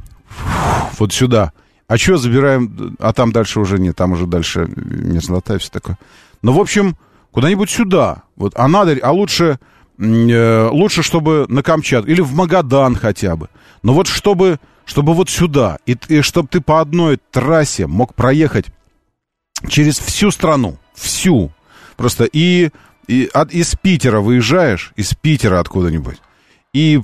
Speaker 1: вот сюда. А что забираем, а там дальше уже нет, там уже дальше мерзлота и все такое. Ну, в общем, куда-нибудь сюда. Вот Анадырь, а лучше, э, лучше, чтобы на Камчатку, или в Магадан хотя бы. Но вот чтобы чтобы вот сюда, и, и чтобы ты по одной трассе мог проехать через всю страну, всю, просто и, и от, из Питера выезжаешь, из Питера откуда-нибудь, и,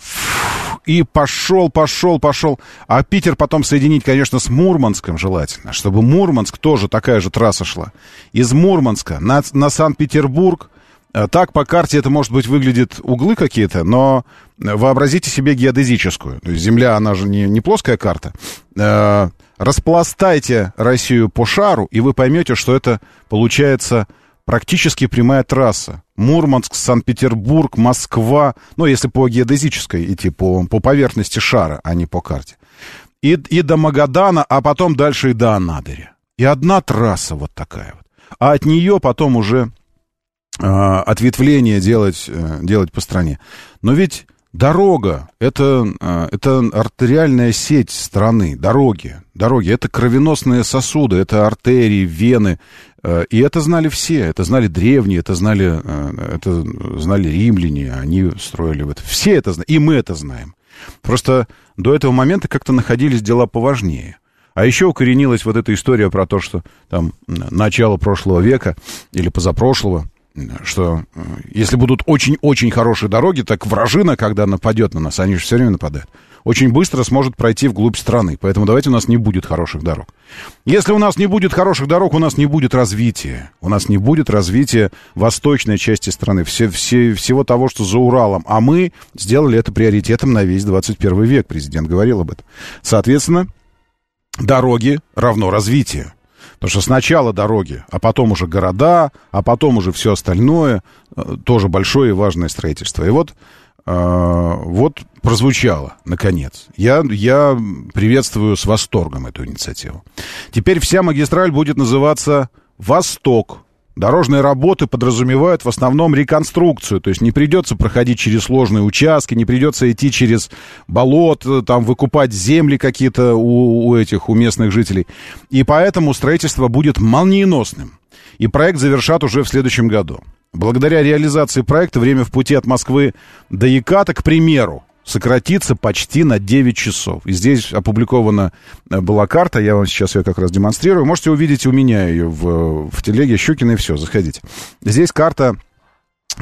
Speaker 1: и пошел, пошел, пошел, а Питер потом соединить, конечно, с Мурманском желательно, чтобы Мурманск тоже такая же трасса шла, из Мурманска на, на Санкт-Петербург, Э, так по карте это, может быть, выглядит углы какие-то, но вообразите себе геодезическую. То есть Земля, она же не, не плоская карта. Э, распластайте Россию по шару, и вы поймете, что это получается практически прямая трасса. Мурманск, Санкт-Петербург, Москва. Ну, если по геодезической идти, по, по поверхности шара, а не по карте. И, и до Магадана, а потом дальше и до Анадыря. И одна трасса вот такая вот. А от нее потом уже э, ответвление делать, э, делать по стране. Но ведь дорога это, э, это артериальная сеть страны, дороги. Дороги это кровеносные сосуды, это артерии, вены. Э, и это знали все, это знали древние, это знали, э, это знали римляне, они строили в это. Все это знают, и мы это знаем. Просто до этого момента как-то находились дела поважнее. А еще укоренилась вот эта история про то, что там начало прошлого века или позапрошлого, что э, если будут очень-очень хорошие дороги, так вражина, когда нападет на нас, они же все время нападают, очень быстро сможет пройти вглубь страны. Поэтому давайте у нас не будет хороших дорог. Если у нас не будет хороших дорог, у нас не будет развития. У нас не будет развития восточной части страны, все, все, всего того, что за Уралом. А мы сделали это приоритетом на весь 21 век. Президент говорил об этом. Соответственно, дороги равно развитие. Потому что сначала дороги, а потом уже города, а потом уже все остальное, э, тоже большое и важное строительство. И вот, вот прозвучало, наконец. Я, я приветствую с восторгом эту инициативу. Теперь вся магистраль будет называться «Восток», Дорожные работы подразумевают в основном реконструкцию, то есть не придется проходить через сложные участки, не придется идти через болот, там выкупать земли какие-то у, у этих, у местных жителей. И поэтому строительство будет молниеносным. И проект завершат уже в следующем году. Благодаря реализации проекта время в пути от Москвы до Яката, к примеру, сократится почти на 9 часов. И здесь опубликована э, была карта, я вам сейчас ее как раз демонстрирую. Можете увидеть у меня ее в, в телеге Щукина и все, заходите. Здесь карта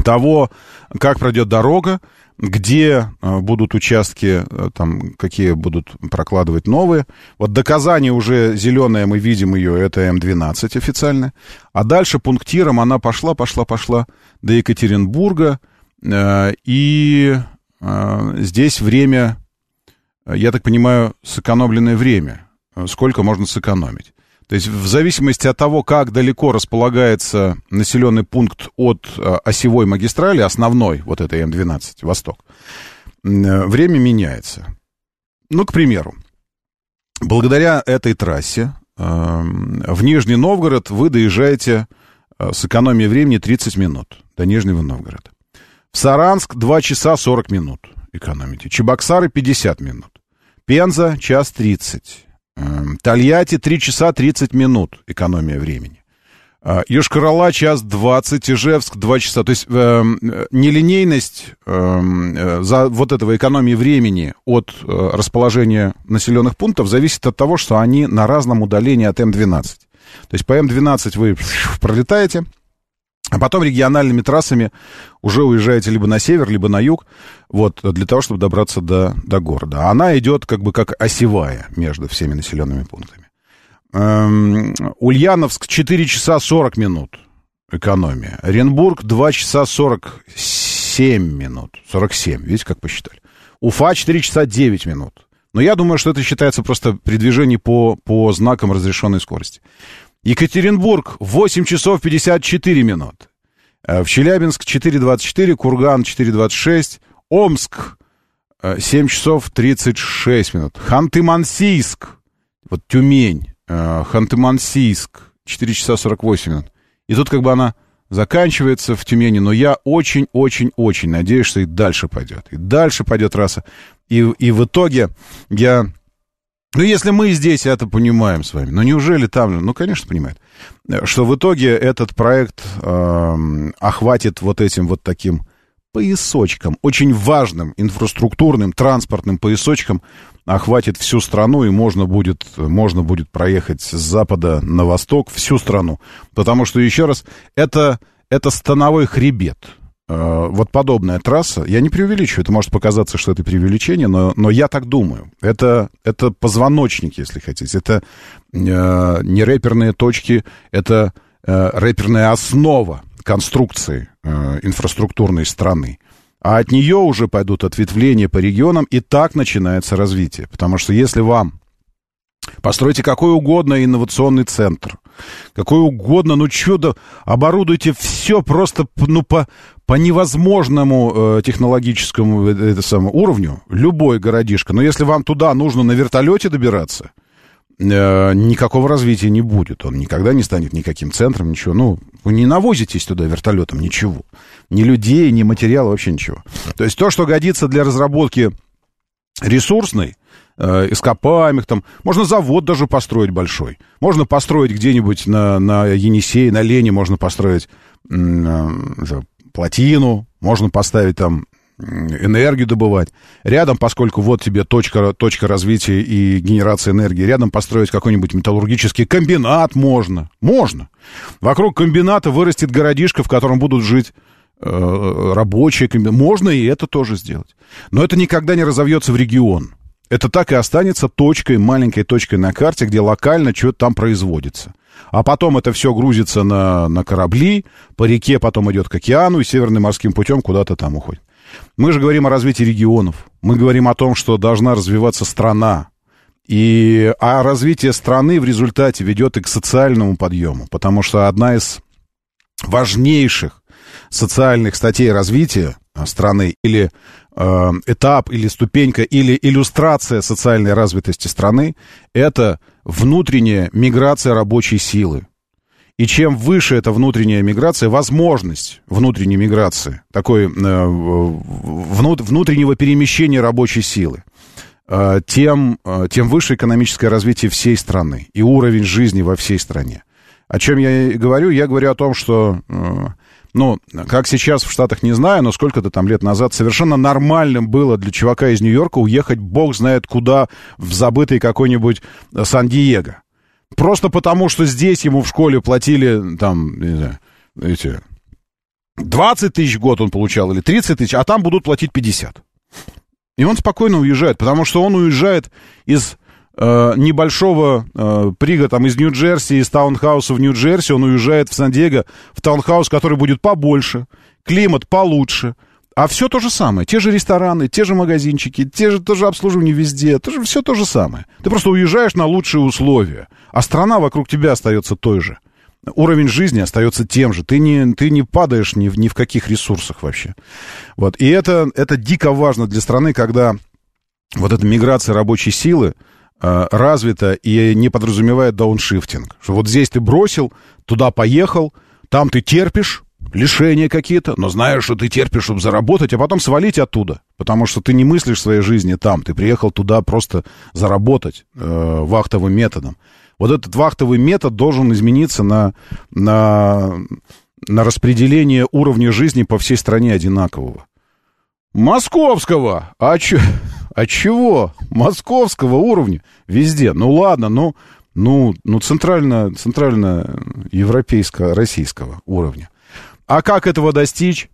Speaker 1: того, как пройдет дорога, где э, будут участки, э, там, какие будут прокладывать новые. Вот до Казани уже зеленая, мы видим ее, это М12 официально. А дальше пунктиром она пошла, пошла, пошла до Екатеринбурга. И а, здесь время, я так понимаю, сэкономленное время. Сколько можно сэкономить? То есть в зависимости от того, как далеко располагается населенный пункт от а, осевой магистрали, основной, вот этой М12, Восток, время меняется. Ну, к примеру, благодаря этой трассе а, в Нижний Новгород вы доезжаете с экономией времени 30 минут до Нижнего Новгорода. Саранск 2 часа 40 минут экономите. Чебоксары 50 минут. Пенза час 30. Эм, Тольятти 3 часа 30 минут экономия времени. Э, Йошкар-Ола час 20, Ижевск 2 часа. То есть э, нелинейность э, за вот этого экономии времени от э, расположения населенных пунктов зависит от того, что они на разном удалении от М12. То есть по М12 вы пролетаете, а потом региональными трассами уже уезжаете либо на север, либо на юг, вот, для того, чтобы добраться до, до города. Она идет как бы как осевая между всеми населенными пунктами. Эм, Ульяновск 4 часа 40 минут экономия. Оренбург 2 часа 47 минут. 47, видите, как посчитали. Уфа 4 часа 9 минут. Но я думаю, что это считается просто при движении по, по знакам разрешенной скорости. Екатеринбург 8 часов 54 минут. Э, в Челябинск 4.24, Курган 4.26, Омск 7 э, часов 36 минут. Ханты-Мансийск, вот Тюмень, э, Ханты-Мансийск 4 часа 48 минут. И тут как бы она заканчивается в Тюмени, но я очень-очень-очень надеюсь, что и дальше пойдет. И дальше пойдет трасса. И, и в итоге я ну, если мы здесь это понимаем с вами, ну неужели там, ну, конечно, понимают, что в итоге этот проект э, охватит вот этим вот таким поясочком, очень важным инфраструктурным, транспортным поясочком, охватит всю страну, и можно будет, можно будет проехать с запада на восток всю страну. Потому что, еще раз, это, это становой хребет. Э, вот подобная трасса, я не преувеличиваю, это может показаться, что это преувеличение, но, но я так думаю. Это, это позвоночник, если хотите. Это э, не рэперные точки, это э, рэперная основа, конструкции э, инфраструктурной страны. А от нее уже пойдут ответвления по регионам, и так начинается развитие. Потому что если вам Постройте какой угодно инновационный центр, какой угодно, ну чудо, оборудуйте все просто ну, по, по невозможному э, технологическому э, это самое, уровню, любой городишко. Но если вам туда нужно на вертолете добираться, э, никакого развития не будет. Он никогда не станет никаким центром, ничего. Ну, вы не навозитесь туда вертолетом, ничего. Ни людей, ни материала, вообще ничего. То есть то, что годится для разработки ресурсной, э, ископаемых, там, можно завод даже построить большой. Можно построить где-нибудь на, на Енисее, на Лене, можно построить э, плотину, можно поставить там энергию добывать. Рядом, поскольку вот тебе точка, точка развития и генерации энергии, рядом построить какой-нибудь металлургический комбинат можно. Можно. Вокруг комбината вырастет городишко, в котором будут жить э, рабочие. Можно и это тоже сделать. Но это никогда не разовьется в регион это так и останется точкой, маленькой точкой на карте, где локально что-то там производится. А потом это все грузится на, на корабли, по реке потом идет к океану и северным морским путем куда-то там уходит. Мы же говорим о развитии регионов. Мы говорим о том, что должна развиваться страна. И, а развитие страны в результате ведет и к социальному подъему. Потому что одна из важнейших социальных статей развития страны или этап, или ступенька, или иллюстрация социальной развитости страны, это внутренняя миграция рабочей силы. И чем выше эта внутренняя миграция, возможность внутренней миграции, такой э, внут, внутреннего перемещения рабочей силы, э, тем, э, тем выше экономическое развитие всей страны и уровень жизни во всей стране. О чем я говорю? Я говорю о том, что э, ну, как сейчас в Штатах, не знаю, но сколько-то там лет назад совершенно нормальным было для чувака из Нью-Йорка уехать бог знает куда в забытый какой-нибудь э, Сан-Диего. Просто потому, что здесь ему в школе платили, там, не знаю, эти, 20 тысяч в год он получал или 30 тысяч, а там будут платить 50. И он спокойно уезжает, потому что он уезжает из э, небольшого э, прига там из Нью-Джерси, из таунхауса в Нью-Джерси, он уезжает в Сан-Диего, в таунхаус, который будет побольше, климат получше, а все то же самое. Те же рестораны, те же магазинчики, те же, то же обслуживание везде. То же, все то же самое. Ты просто уезжаешь на лучшие условия. А страна вокруг тебя остается той же. Уровень жизни остается тем же. Ты не, ты не падаешь ни, ни в каких ресурсах вообще. Вот. И это, это дико важно для страны, когда вот эта миграция рабочей силы, развито и не подразумевает дауншифтинг. Что вот здесь ты бросил, туда поехал, там ты терпишь, лишения какие-то, но знаешь, что ты терпишь, чтобы заработать, а потом свалить оттуда. Потому что ты не мыслишь своей жизни там. Ты приехал туда просто заработать э, вахтовым методом. Вот этот вахтовый метод должен измениться на, на, на распределение уровня жизни по всей стране одинакового. Московского! А чё? А чего? Московского уровня. Везде. Ну ладно, ну, ну, ну центрально, центрально европейско российского уровня. А как этого достичь?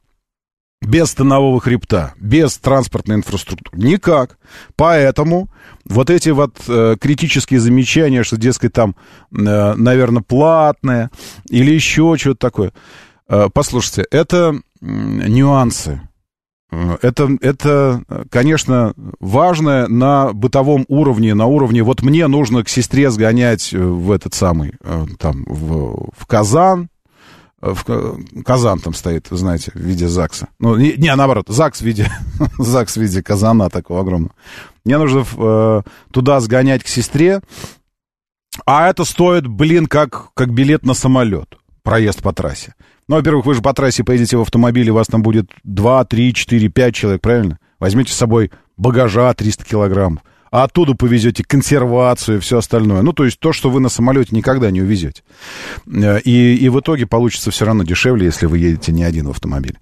Speaker 1: Без станового хребта, без транспортной инфраструктуры. Никак. Поэтому вот эти вот э, критические замечания, что, дескать, там, э, наверное, платное или еще что-то такое. Э, послушайте, это нюансы. Это, это, конечно, важно на бытовом уровне, на уровне, вот мне нужно к сестре сгонять в этот самый, э, там, в, в Казан, в Казан там стоит, знаете, в виде ЗАГСа. Ну, не, не наоборот, ЗАГС в виде, (laughs) ЗАГС в виде Казана такого огромного. Мне нужно э, туда сгонять к сестре, а это стоит, блин, как, как билет на самолет, проезд по трассе. Ну, во-первых, вы же по трассе поедете в автомобиле, вас там будет 2, 3, 4, 5 человек, правильно? Возьмите с собой багажа 300 килограмм, а оттуда повезете консервацию и все остальное. Ну, то есть то, что вы на самолете никогда не увезете. Э, и, и в итоге получится все равно дешевле, если вы едете не один в автомобиле.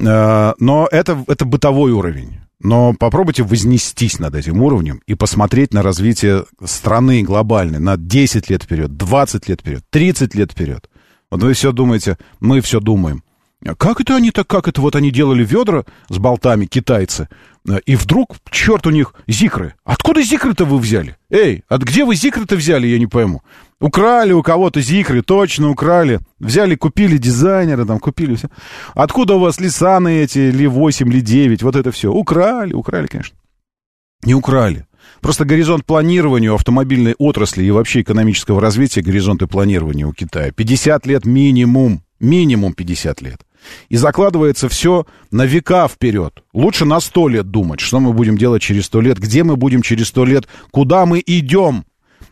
Speaker 1: Э, но это, это бытовой уровень. Но попробуйте вознестись над этим уровнем и посмотреть на развитие страны глобальной на 10 лет вперед, 20 лет вперед, 30 лет вперед. Вот вы все думаете, мы все думаем. Как это они так, как это вот они делали ведра с болтами, китайцы, э, и вдруг, черт, у них зикры. Откуда зикры-то вы взяли? Эй, от где вы зикры-то взяли, я не пойму. Украли у кого-то зикры, точно украли. Взяли, купили дизайнеры, там, купили все. Откуда у вас лисаны эти, ли 8, ли 9, вот это все. Украли, украли, конечно. Не украли. Просто горизонт планирования у автомобильной отрасли и вообще экономического развития, горизонты планирования у Китая 50 лет минимум. Минимум 50 лет. И закладывается все на века вперед. Лучше на 100 лет думать, что мы будем делать через 100 лет, где мы будем через 100 лет, куда мы идем,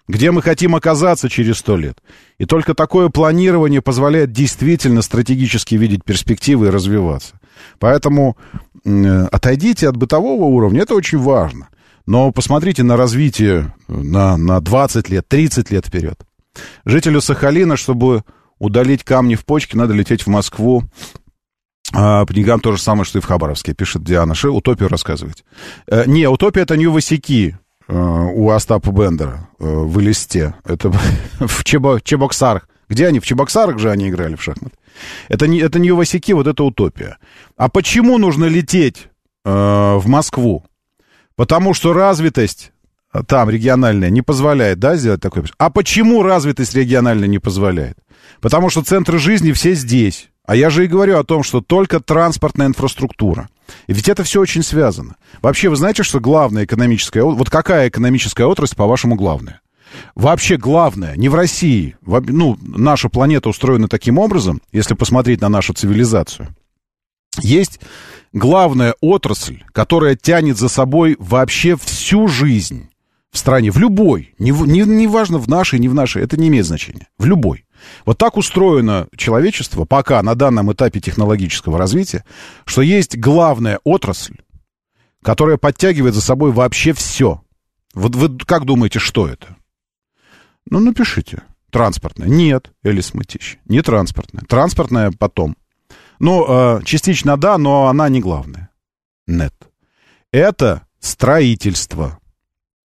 Speaker 1: где мы хотим оказаться через 100 лет. И только такое планирование позволяет действительно стратегически видеть перспективы и развиваться. Поэтому отойдите от бытового уровня, это очень важно. Но посмотрите на развитие на, на 20 лет, 30 лет вперед. Жителю Сахалина, чтобы удалить камни в почке, надо лететь в Москву. А, по деньгам то же самое, что и в Хабаровске, пишет Диана Ши. Утопию рассказывать. Э, не, утопия это Нью-Васики э, у Остапа Бендера э, в листе. Это (laughs) в Чебо, Чебоксарах. Где они? В Чебоксарах же они играли в шахмат. Это не, это Нью-Васики, вот это утопия. А почему нужно лететь э, в Москву? Потому что развитость там региональная не позволяет, да, сделать такое. А почему развитость региональная не позволяет? Потому что центры жизни все здесь. А я же и говорю о том, что только транспортная инфраструктура. И ведь это все очень связано. Вообще, вы знаете, что главная экономическая... Вот какая экономическая отрасль, по-вашему, главная? Вообще главное, не в России. Ну, наша планета устроена таким образом, если посмотреть на нашу цивилизацию. Есть главная отрасль, которая тянет за собой вообще всю жизнь в стране, в любой, не, не, не важно в нашей, не в нашей, это не имеет значения, в любой. Вот так устроено человечество пока на данном этапе технологического развития, что есть главная отрасль, которая подтягивает за собой вообще все. Вот вы как думаете, что это? Ну, напишите. Транспортная. Нет, Элис Матищ. Не транспортная. Транспортная потом. Ну, э, частично да, но она не главная. Нет. Это строительство.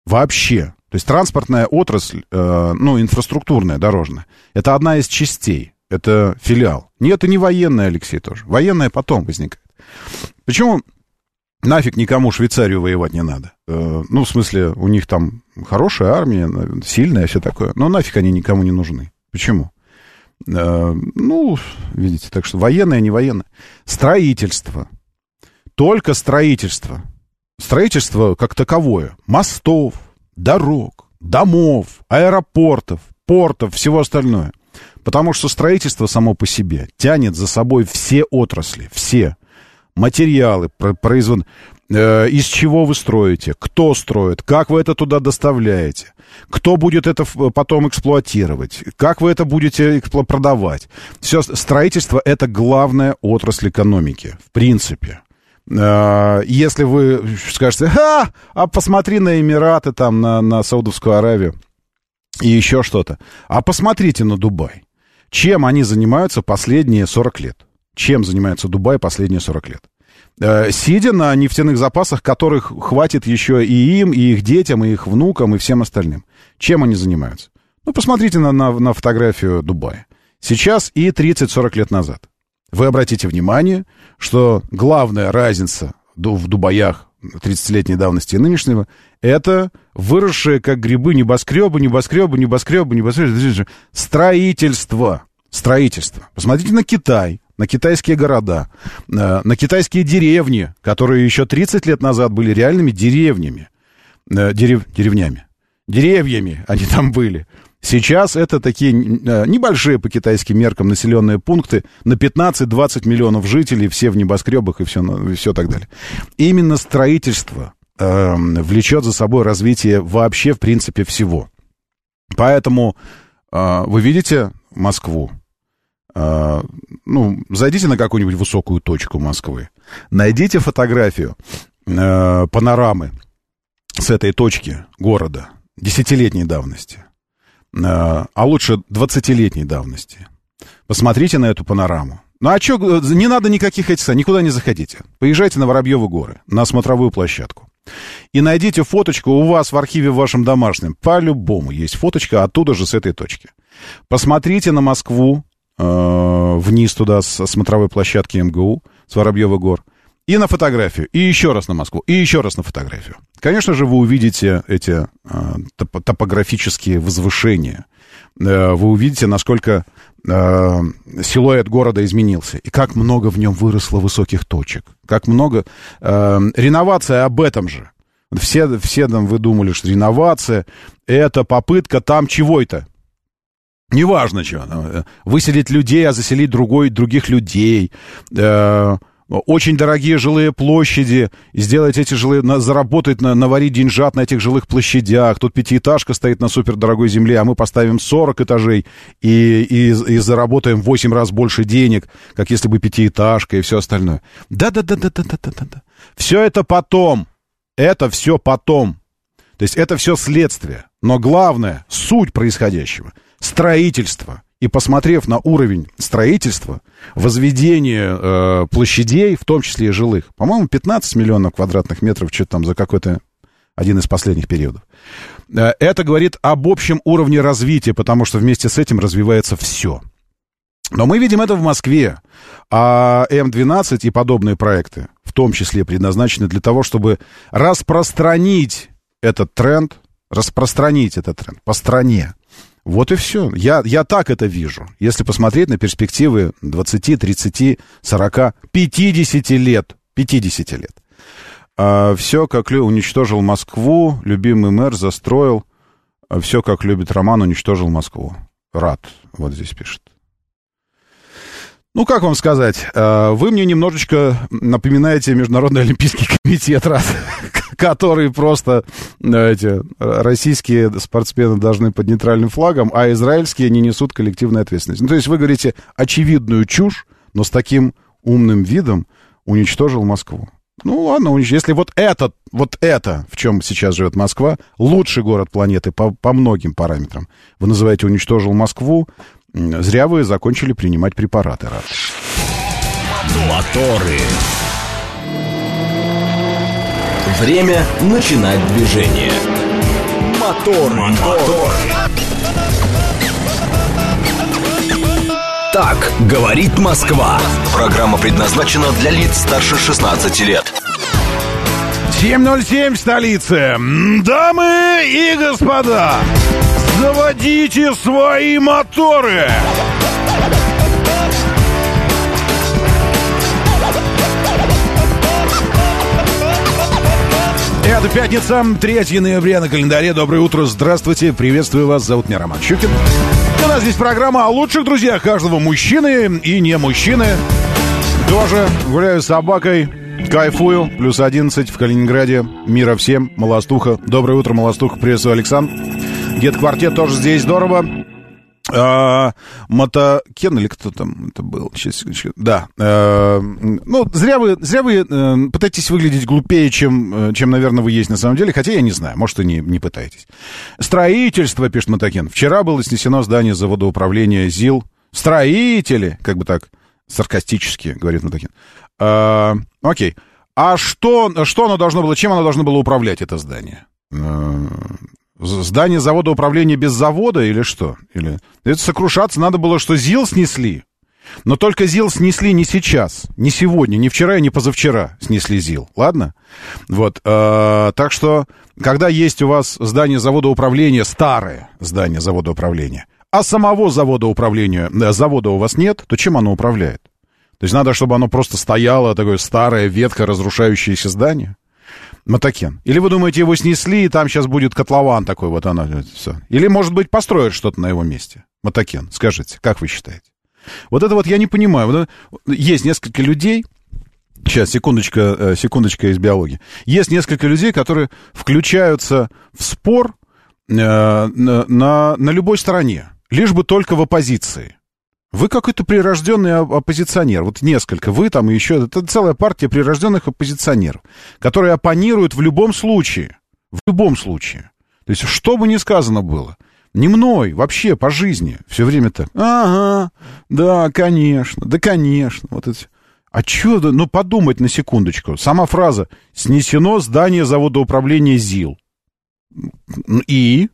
Speaker 1: Вообще. То есть транспортная отрасль, э, ну, инфраструктурная, дорожная, это одна из частей. Это филиал. Нет, это не военная, Алексей, тоже. Военная потом возникает. Почему нафиг никому Швейцарию воевать не надо? Э, ну, в смысле, у них там хорошая армия, сильная, все такое. Но нафиг они никому не нужны. Почему? Э, ну, видите, так что военное, не военное. Строительство. Только строительство. Строительство как таковое. Мостов, дорог, домов, аэропортов, портов, всего остальное. Потому что строительство само по себе тянет за собой все отрасли, все материалы, производ... Э, из чего вы строите, кто строит, как вы это туда доставляете, кто будет это потом эксплуатировать, как вы это будете продавать. Все, строительство — это главная отрасль экономики, в принципе. Э, если вы скажете, а, а посмотри на Эмираты, там, на, на Саудовскую Аравию и еще что-то, а посмотрите на Дубай. Чем они занимаются последние 40 лет? Чем занимается Дубай последние 40 лет? Э, сидя на нефтяных запасах, которых хватит еще и им, и их детям, и их внукам, и всем остальным. Чем они занимаются? Ну, посмотрите на, на, на фотографию Дубая. Сейчас и 30-40 лет назад. Вы обратите внимание, что главная разница в Дубаях 30-летней давности и нынешнего, это выросшие как грибы небоскребы, небоскребы, небоскребы, небоскребы, строительство. Строительство. Посмотрите на Китай на китайские города, э, на китайские деревни, которые еще 30 лет назад были реальными деревнями, э, дерев, деревнями, деревьями они там были. Сейчас это такие э, небольшие по китайским меркам населенные пункты на 15-20 миллионов жителей, все в небоскребах и все, и все так далее. Именно строительство э, влечет за собой развитие вообще, в принципе, всего. Поэтому э, вы видите Москву, ну, зайдите на какую-нибудь высокую точку Москвы, найдите фотографию э, панорамы с этой точки города десятилетней давности, э, а лучше двадцатилетней давности. Посмотрите на эту панораму. Ну а что, не надо никаких этих, никуда не заходите. Поезжайте на Воробьевы горы, на смотровую площадку. И найдите фоточку у вас в архиве в вашем домашнем. По-любому есть фоточка оттуда же с этой точки. Посмотрите на Москву Э, вниз туда с смотровой площадки МГУ, с Воробьева гор. И на фотографию, и еще раз на Москву, и еще раз на фотографию. Конечно же, вы увидите эти э, топ топографические возвышения. Э, вы увидите, насколько силуэт города изменился. И как много в нем выросло высоких точек. Как много... Реновация об этом же. Все, все там вы думали, что реновация — это попытка там чего-то. Неважно чего. Э, выселить людей, а заселить другой, других людей. Э, очень дорогие жилые площади, сделать эти жилые, на, заработать, на, наварить деньжат на этих жилых площадях. Тут пятиэтажка стоит на супердорогой земле, а мы поставим 40 этажей и, и, и заработаем в 8 раз больше денег, как если бы пятиэтажка и все остальное. Да-да-да-да-да-да-да-да. Все это потом. Это все потом. То есть это все следствие. Но главное, суть происходящего, строительство – и посмотрев на уровень строительства, возведения э, площадей, в том числе и жилых, по-моему, 15 миллионов квадратных метров, что-то там за какой-то один из последних периодов. Э, это говорит об общем уровне развития, потому что вместе с этим развивается все. Но мы видим это в Москве, а М12 и подобные проекты, в том числе, предназначены для того, чтобы распространить этот тренд, распространить этот тренд по стране. Вот и все. Я, я так это вижу. Если посмотреть на перспективы 20, 30, 40, 50 лет. 50 лет. А, все, как Лю уничтожил Москву, любимый мэр застроил. А, все, как любит Роман, уничтожил Москву. Рад, вот здесь пишет. Ну, как вам сказать, а, вы мне немножечко напоминаете Международный Олимпийский (laughs) комитет, раз, который просто э, эти российские спортсмены должны под нейтральным флагом, а израильские не несут коллективной ответственности. Ну, то есть вы говорите очевидную чушь, но с таким умным видом уничтожил Москву. Ну ладно, если вот это, вот это, в чем сейчас живет Москва, лучший город планеты по, по многим параметрам. Вы называете уничтожил Москву, зря вы закончили принимать препараты. Рад.
Speaker 2: Моторы. Время начинать движение. Мотор, мотор. Так говорит Москва. Программа предназначена для лиц старше 16 лет.
Speaker 1: 7.07 в столице. Дамы и господа, заводите свои моторы. Это пятница, 3 ноября на календаре. Доброе утро, здравствуйте, приветствую вас. Зовут меня Роман Щукин. У нас здесь программа о лучших друзьях каждого мужчины и не мужчины. Тоже гуляю с собакой, кайфую. Плюс 11 в Калининграде. Мира всем, Молостуха. Доброе утро, Молостуха. Приветствую, Александр. Дед-квартет тоже здесь здорово. А, Мотокен или кто там это был? Сейчас, да. А, ну, зря вы, зря вы а, пытаетесь выглядеть глупее, чем, э, чем, наверное, вы есть на самом деле. Хотя я не знаю, может, и не, не пытаетесь. Строительство, пишет Мотокен. Вчера было снесено здание заводоуправления ЗИЛ. Строители, как бы так, саркастически, говорит Мотокен. А, окей. А что, что оно должно было, чем оно должно было управлять, это здание? Здание заводоуправления без завода или что? Или... Это сокрушаться надо было, что ЗИЛ снесли. Но только ЗИЛ снесли не сейчас, не сегодня, не вчера и не позавчера снесли ЗИЛ, ладно? Вот, э, так что, когда есть у вас здание заводоуправления, старое здание заводоуправления, а самого заводоуправления, э, завода у вас нет, то чем оно управляет? То есть надо, чтобы оно просто стояло, такое старое, ветхое, разрушающееся здание? Мотокен. Или вы думаете, его снесли, и там сейчас будет котлован такой вот оно все. Или, может быть, построят что-то на его месте. Мотокен. Скажите, как вы считаете? Вот это вот я не понимаю. Есть несколько людей, Сейчас, секундочка, э, секундочка из биологии. Есть несколько людей, которые включаются в спор э, на, на любой стороне, лишь бы только в оппозиции. Вы какой-то прирожденный оппозиционер. Вот несколько. Вы там и еще... Это целая партия прирожденных оппозиционеров, которые оппонируют в любом случае. В любом случае. То есть, что бы ни сказано было. Не мной, вообще, по жизни. Все время так. Ага, да, конечно, да, конечно. Вот это... А что, ну, подумать на секундочку. Сама фраза «снесено здание завода управления ЗИЛ». И?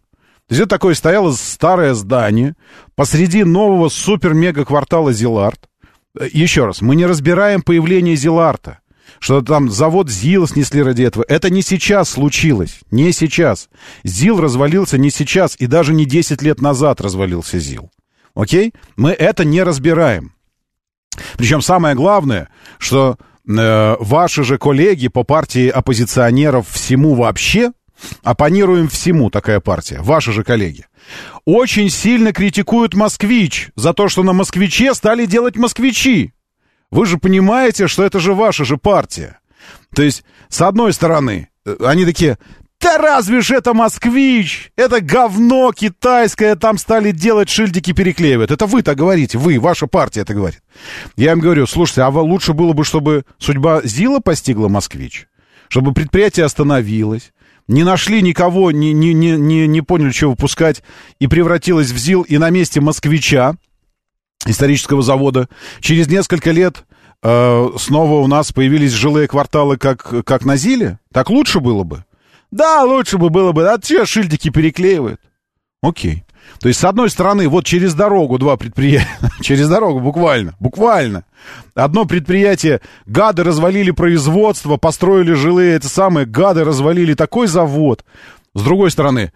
Speaker 1: То есть это такое стояло старое здание посреди нового супер-мега квартала Зилард. Еще раз, мы не разбираем появление Зиларта что там завод ЗИЛ снесли ради этого. Это не сейчас случилось, не сейчас. ЗИЛ развалился не сейчас, и даже не 10 лет назад развалился ЗИЛ. Окей? Мы это не разбираем. Причем самое главное, что э, ваши же коллеги по партии оппозиционеров всему вообще, оппонируем всему такая партия, ваши же коллеги, очень сильно критикуют москвич за то, что на москвиче стали делать москвичи. Вы же понимаете, что это же ваша же партия. То есть, с одной стороны, э, они такие, да разве ж это москвич? Это говно китайское, там стали делать шильдики переклеивают. Это вы так говорите, вы, ваша партия это говорит. Я им говорю, слушайте, а лучше было бы, чтобы судьба ЗИЛа постигла москвич? Чтобы предприятие остановилось, не нашли никого, не, не, не, не, не поняли, что выпускать, и превратилось в ЗИЛ, и на месте москвича, исторического завода. Через несколько лет э, снова у нас появились жилые кварталы, как, как на Зиле. Так лучше было бы? Да, лучше бы было бы. А те шильдики переклеивают. Окей. То есть, с одной стороны, вот через дорогу два предприятия, (laughs) через дорогу буквально, буквально. Одно предприятие, гады развалили производство, построили жилые, это самые, гады развалили такой завод. С другой стороны,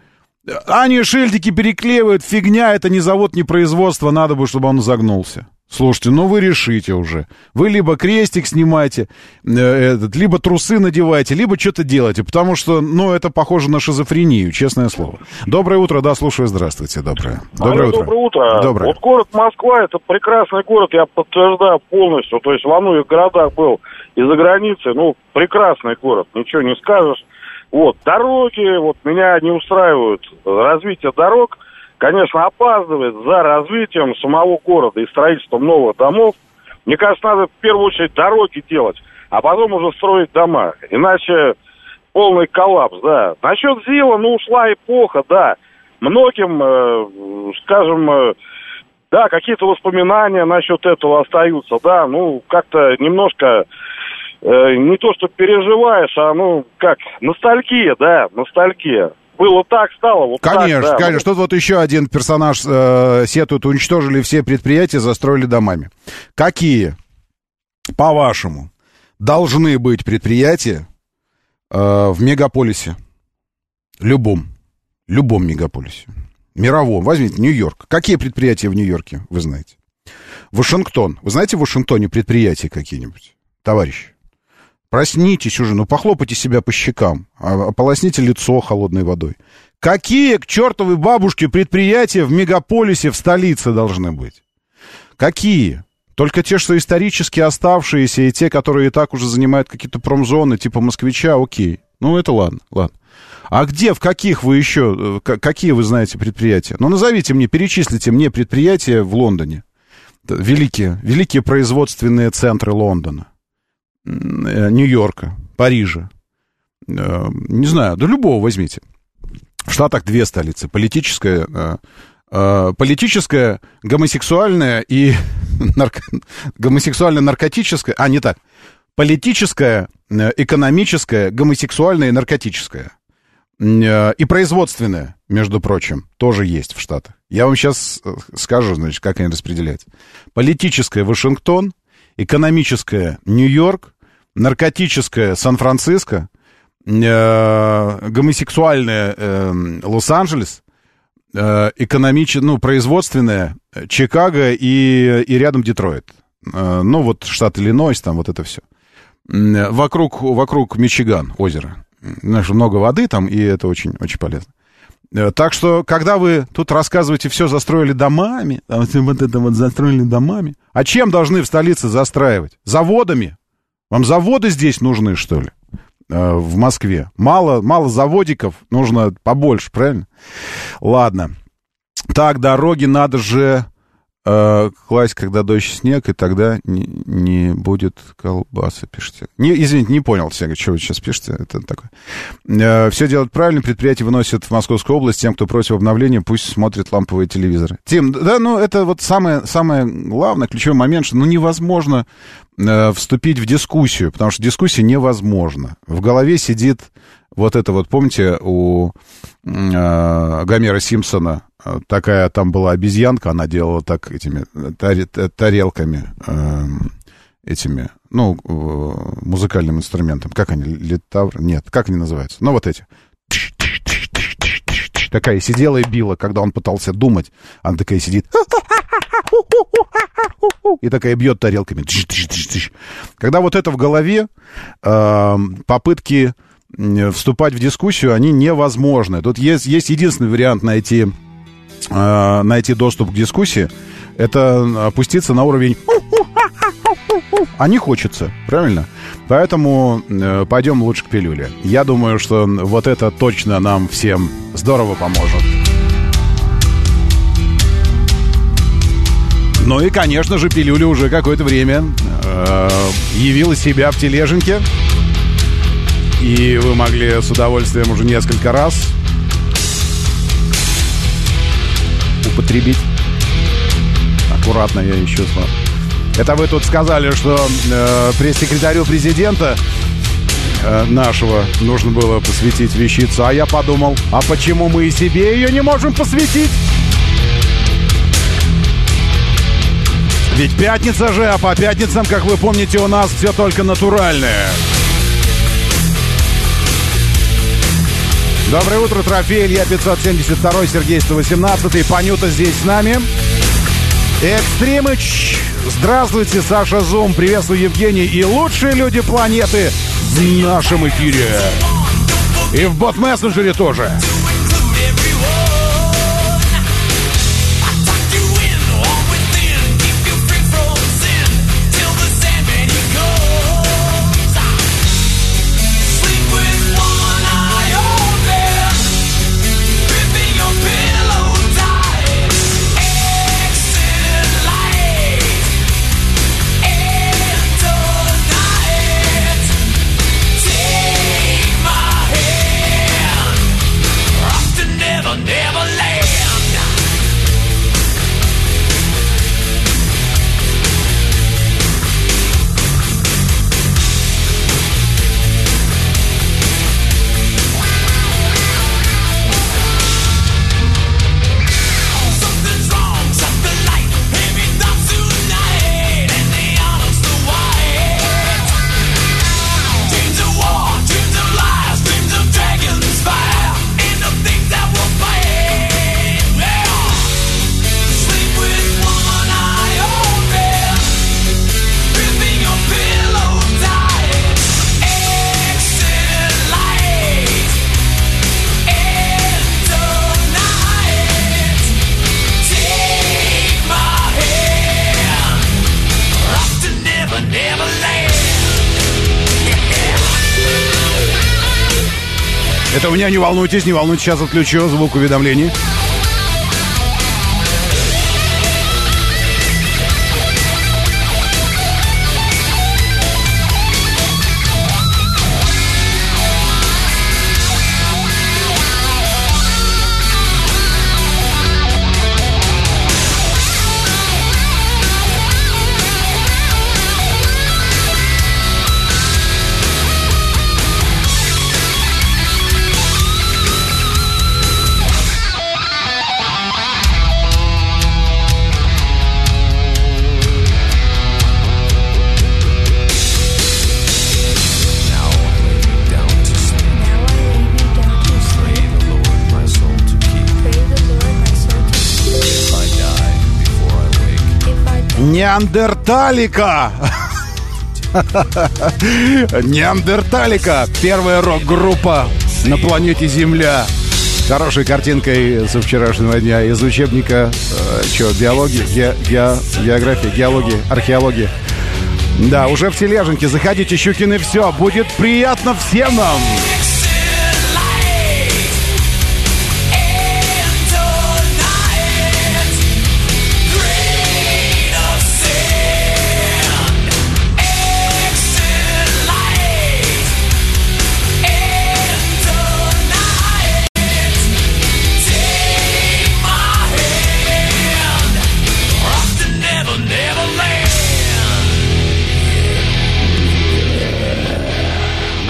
Speaker 1: они шильдики переклеивают, фигня, это не завод, не производство, надо бы, чтобы он загнулся. Слушайте, ну вы решите уже. Вы либо крестик снимаете, э, этот, либо трусы надеваете, либо что-то делаете, потому что, ну, это похоже на шизофрению, честное слово. Доброе утро, да, слушаю, здравствуйте, доброе.
Speaker 8: Доброе Алло, утро. Доброе утро.
Speaker 1: Доброе.
Speaker 8: Вот город Москва, это прекрасный город, я подтверждаю полностью, то есть в многих городах был из-за границы, ну, прекрасный город, ничего не скажешь. Вот, дороги, вот меня не устраивают. Развитие дорог, конечно, опаздывает за развитием самого города и строительством новых домов. Мне кажется, надо в первую очередь дороги делать, а потом уже строить дома. Иначе полный коллапс, да. Насчет ЗИЛа, ну, ушла эпоха, да. Многим, э, скажем, э, да, какие-то воспоминания насчет этого остаются, да. Ну, как-то немножко э, не то, что переживаешь, а ну как, ностальгия, да, ностальгия. Было так, стало вот
Speaker 1: конечно,
Speaker 8: так, да.
Speaker 1: Конечно, что вот еще один персонаж э, сетует, уничтожили все предприятия, застроили домами. Какие, по-вашему, должны быть предприятия э, в мегаполисе? Любом. Любом мегаполисе. Мировом. Возьмите Нью-Йорк. Какие предприятия в Нью-Йорке, вы знаете? Вашингтон. Вы знаете в Вашингтоне предприятия какие-нибудь, товарищи? Проснитесь уже, ну похлопайте себя по щекам, а, ополосните лицо холодной водой. Какие к чертовой бабушке предприятия в мегаполисе, в столице должны быть? Какие? Только те, что исторически оставшиеся, и те, которые и так уже занимают какие-то промзоны, типа москвича, окей. Ну, это ладно, ладно. А где, в каких вы еще, э, какие вы знаете предприятия? Ну, назовите мне, перечислите мне предприятия в Лондоне. Великие, великие производственные центры Лондона. Э, Нью-Йорка, Парижа, э, не знаю, да любого возьмите. В Штатах две столицы. Политическая, э, политическая, гомосексуальная и (laughs) нарко... гомосексуально-наркотическая, а, не так, политическая, экономическая, гомосексуальная и наркотическая. И производственная, между прочим, тоже есть в Штатах. Я вам сейчас скажу, значит, как они распределяются. Политическая Вашингтон, экономическая Нью-Йорк, наркотическая Сан-Франциско, э, гомосексуальная э, Лос-Анджелес, э, экономич... ну, производственная Чикаго и, и рядом Детройт. Э, ну, вот штат Иллинойс, там вот это все. Вокруг, вокруг Мичиган, озеро. Знаешь, много воды там, и это очень, очень полезно. Э, так что, когда вы тут рассказываете, все застроили домами, (laughs) вот это вот застроили домами, а чем должны в столице застраивать? Заводами? Вам заводы здесь нужны, что ли? Э, в Москве. Мало, мало заводиков, нужно побольше, правильно? Ладно. Так, дороги надо же э, класть, когда дождь снег, и тогда не, не будет колбасы, пишите. Не, извините, не понял, Сега, что вы сейчас пишете. Это такое. Э, все делают правильно, предприятие выносят в Московскую область. Тем, кто против обновления, пусть смотрит ламповые телевизоры. Тим, да, ну это вот самое, самое главное, ключевой момент, что ну невозможно э, вступить в дискуссию, потому что дискуссия невозможна. В голове сидит вот это вот, помните, у э, Гомера Симпсона э, такая там была обезьянка, она делала так этими тари, тарелками, э, этими, ну, э, музыкальным инструментом. Как они, литавр? Нет, как они называются? Ну, вот эти. Такая сидела и била, когда он пытался думать. Она такая сидит. И такая бьет тарелками. Когда вот это в голове, э, попытки вступать в дискуссию, они невозможны. Тут есть, есть единственный вариант найти, э, найти доступ к дискуссии. Это опуститься на уровень а не хочется, правильно? Поэтому э, пойдем лучше к пилюле. Я думаю, что вот это точно нам всем здорово поможет. Ну и, конечно же, пилюля уже какое-то время э, явила себя в тележеньке. И вы могли с удовольствием уже несколько раз употребить. Аккуратно я еще смотрю. Это вы тут сказали, что э, пресс-секретарю президента э, нашего нужно было посвятить вещицу. А я подумал, а почему мы и себе ее не можем посвятить? Ведь пятница же, а по пятницам, как вы помните, у нас все только натуральное. Доброе утро, трофей Илья 572, Сергей 118, Панюта здесь с нами. Экстримыч, здравствуйте, Саша Зум, приветствую Евгений и лучшие люди планеты в нашем эфире. И в бот-мессенджере тоже. Меня не волнуйтесь, не волнуйтесь, сейчас отключу звук уведомлений. Неандерталика! (laughs) Неандерталика! Первая рок-группа на планете Земля. Хорошей картинкой со вчерашнего дня из учебника э, что, биологии, ге, ге, география, геология, археология. Да, уже в тележеньке. Заходите, Щукины, все. Будет приятно всем нам.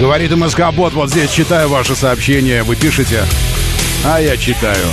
Speaker 1: Говорит МСК Бот, вот здесь читаю ваши сообщения, вы пишете, а я читаю.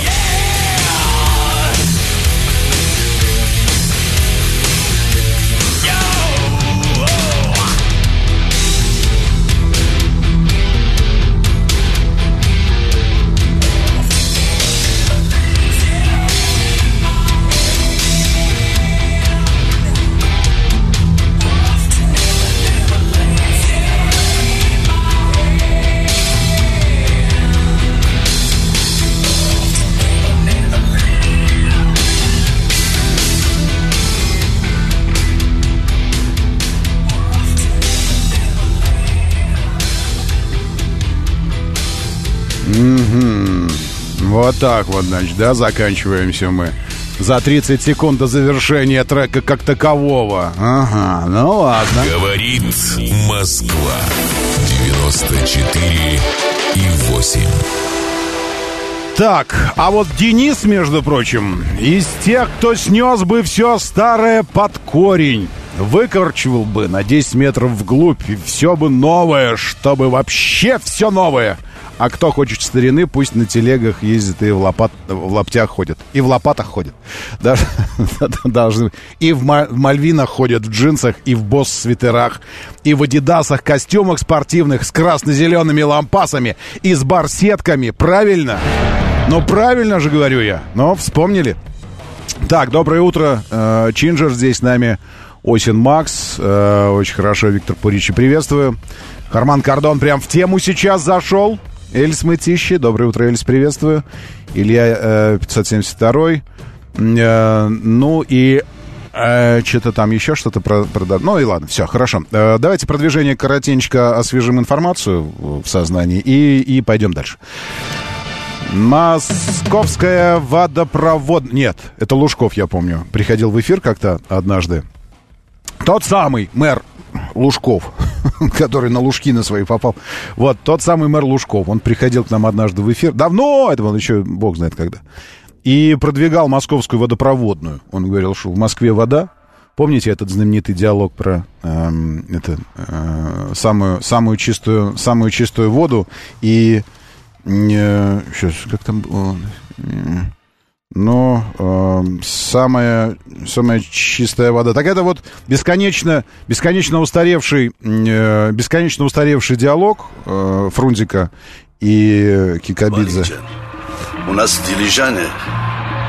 Speaker 1: Вот так вот, значит, да, заканчиваемся мы. За 30 секунд до завершения трека как такового. Ага, ну ладно.
Speaker 9: Говорит Москва. 94 и 8.
Speaker 1: Так, а вот Денис, между прочим, из тех, кто снес бы все старое под корень, выкорчивал бы на 10 метров вглубь, и все бы новое, чтобы вообще все новое. А кто хочет старины, пусть на телегах ездит и в, лопат, в лаптях ходит. И в лопатах ходит. Даже, (laughs) и в, в мальвинах ходят, в джинсах, и в босс-свитерах, и в адидасах, костюмах спортивных с красно-зелеными лампасами, и с барсетками. Правильно? Ну, правильно же говорю я. Но вспомнили. Так, доброе утро. Э, Чинджер здесь с нами. Осин Макс. Э, очень хорошо, Виктор Пуричи, приветствую. Харман Кардон прям в тему сейчас зашел. Эльс Мытищи. Доброе утро, Эльс, приветствую. Илья э, 572. Э, ну и э, что-то там еще что-то про, про... Ну и ладно, все, хорошо. Э, давайте продвижение коротенько освежим информацию в сознании и, и пойдем дальше. Московская водопровод... Нет, это Лужков, я помню. Приходил в эфир как-то однажды. Тот самый мэр Лужков, (laughs) который на Лужки на свои попал. Вот, тот самый мэр Лужков. Он приходил к нам однажды в эфир. Давно, это он еще, бог знает когда. И продвигал московскую водопроводную. Он говорил, что в Москве вода. Помните этот знаменитый диалог про эм, это, э, самую, самую, чистую, самую чистую воду и... Э, сейчас, как там... Э, но э, самая, самая чистая вода. Так это вот бесконечно, бесконечно устаревший, э, бесконечно устаревший диалог э, Фрунзика и Кикабидзе.
Speaker 10: У нас в Дилижане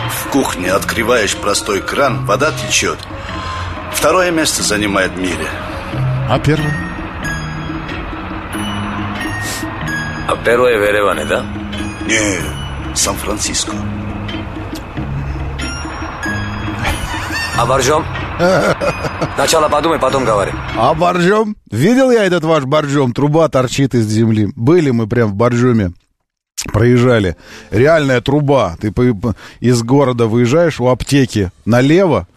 Speaker 10: в кухне открываешь простой кран, вода течет. Второе место занимает в мире.
Speaker 1: А первое?
Speaker 11: А первое в Ереване, да?
Speaker 10: Не, Сан-Франциско.
Speaker 11: Боржом? (laughs) Сначала подумай, потом говори.
Speaker 1: А боржом? Видел я этот ваш боржом? Труба торчит из земли. Были мы прям в боржоме. Проезжали. Реальная труба. Ты из города выезжаешь у аптеки налево,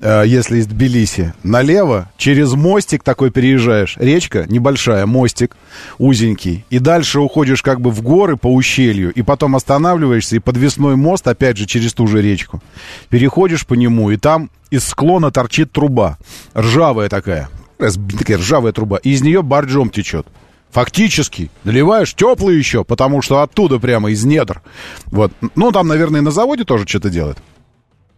Speaker 1: э, если из Тбилиси, налево, через мостик такой переезжаешь. Речка небольшая, мостик узенький. И дальше уходишь как бы в горы по ущелью, и потом останавливаешься, и подвесной мост, опять же, через ту же речку. Переходишь по нему, и там из склона торчит труба. Ржавая такая. Такая ржавая труба. И из нее боржом течет. Фактически. Наливаешь теплый еще, потому что оттуда прямо из недр. Вот. Ну, там, наверное, на заводе тоже что-то делают.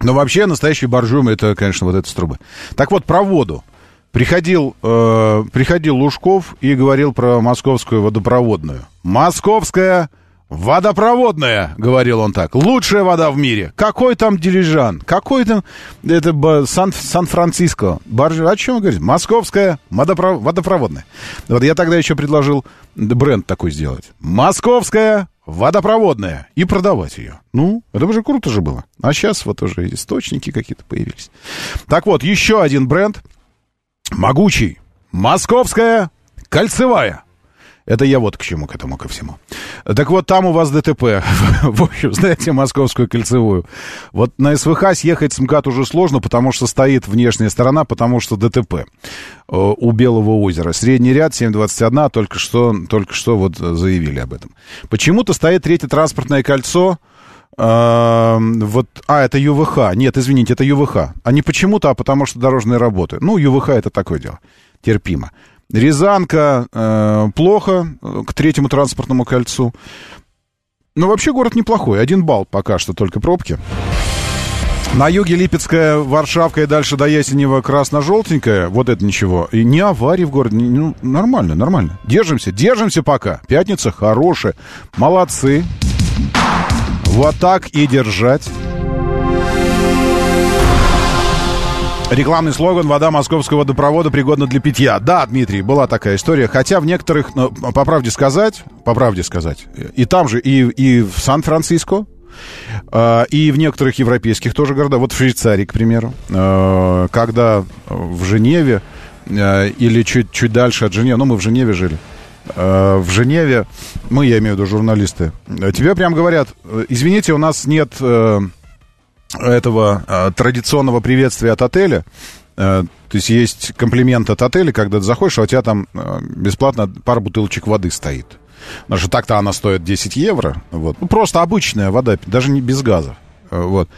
Speaker 1: Но вообще настоящий боржом это, конечно, вот эта труба. Так вот, про воду. Приходил, э, приходил Лужков и говорил про московскую водопроводную. Московская Водопроводная, говорил он так, лучшая вода в мире. Какой там дилижан? Какой там, это Сан, Сан-Франциско. Барж... О чем вы говорите? Московская водопро... водопроводная. Вот я тогда еще предложил бренд такой сделать. Московская водопроводная. И продавать ее. Ну, это уже круто же было. А сейчас вот уже источники какие-то появились. Так вот, еще один бренд. Могучий. Московская кольцевая. Это я вот к чему, к этому, ко всему. Так вот, там у вас ДТП. (laughs) В общем, знаете, московскую кольцевую. Вот на СВХ съехать с МКАД уже сложно, потому что стоит внешняя сторона, потому что ДТП э, у Белого озера. Средний ряд 721, только что, только что вот заявили об этом. Почему-то стоит третье транспортное кольцо, а, вот, а, это ЮВХ. Нет, извините, это ЮВХ. А не почему-то, а потому что дорожные работы. Ну, ЮВХ это такое дело. Терпимо. Рязанка э, плохо э, к третьему транспортному кольцу. Но вообще город неплохой. Один балл пока что только пробки. На юге Липецкая, Варшавка и дальше до Ясенева красно-желтенькая. Вот это ничего. И не аварии в городе. Ну, нормально, нормально. Держимся, держимся пока. Пятница хорошая. Молодцы. Вот так и держать. Рекламный слоган «Вода московского водопровода пригодна для питья». Да, Дмитрий, была такая история. Хотя в некоторых, ну, по правде сказать, по правде сказать, и там же, и, и в Сан-Франциско, э, и в некоторых европейских тоже городах, вот в Швейцарии, к примеру, э, когда в Женеве э, или чуть, чуть дальше от Женевы, ну, мы в Женеве жили, в Женеве, мы, я имею в виду журналисты, тебе прям говорят, извините, у нас нет... Э, этого э, традиционного приветствия от отеля. Э, то есть есть комплимент от отеля, когда ты заходишь, а у тебя там э, бесплатно пара бутылочек воды стоит. Потому что так-то она стоит 10 евро. Вот. Ну, просто обычная вода, даже не без газа. Вот.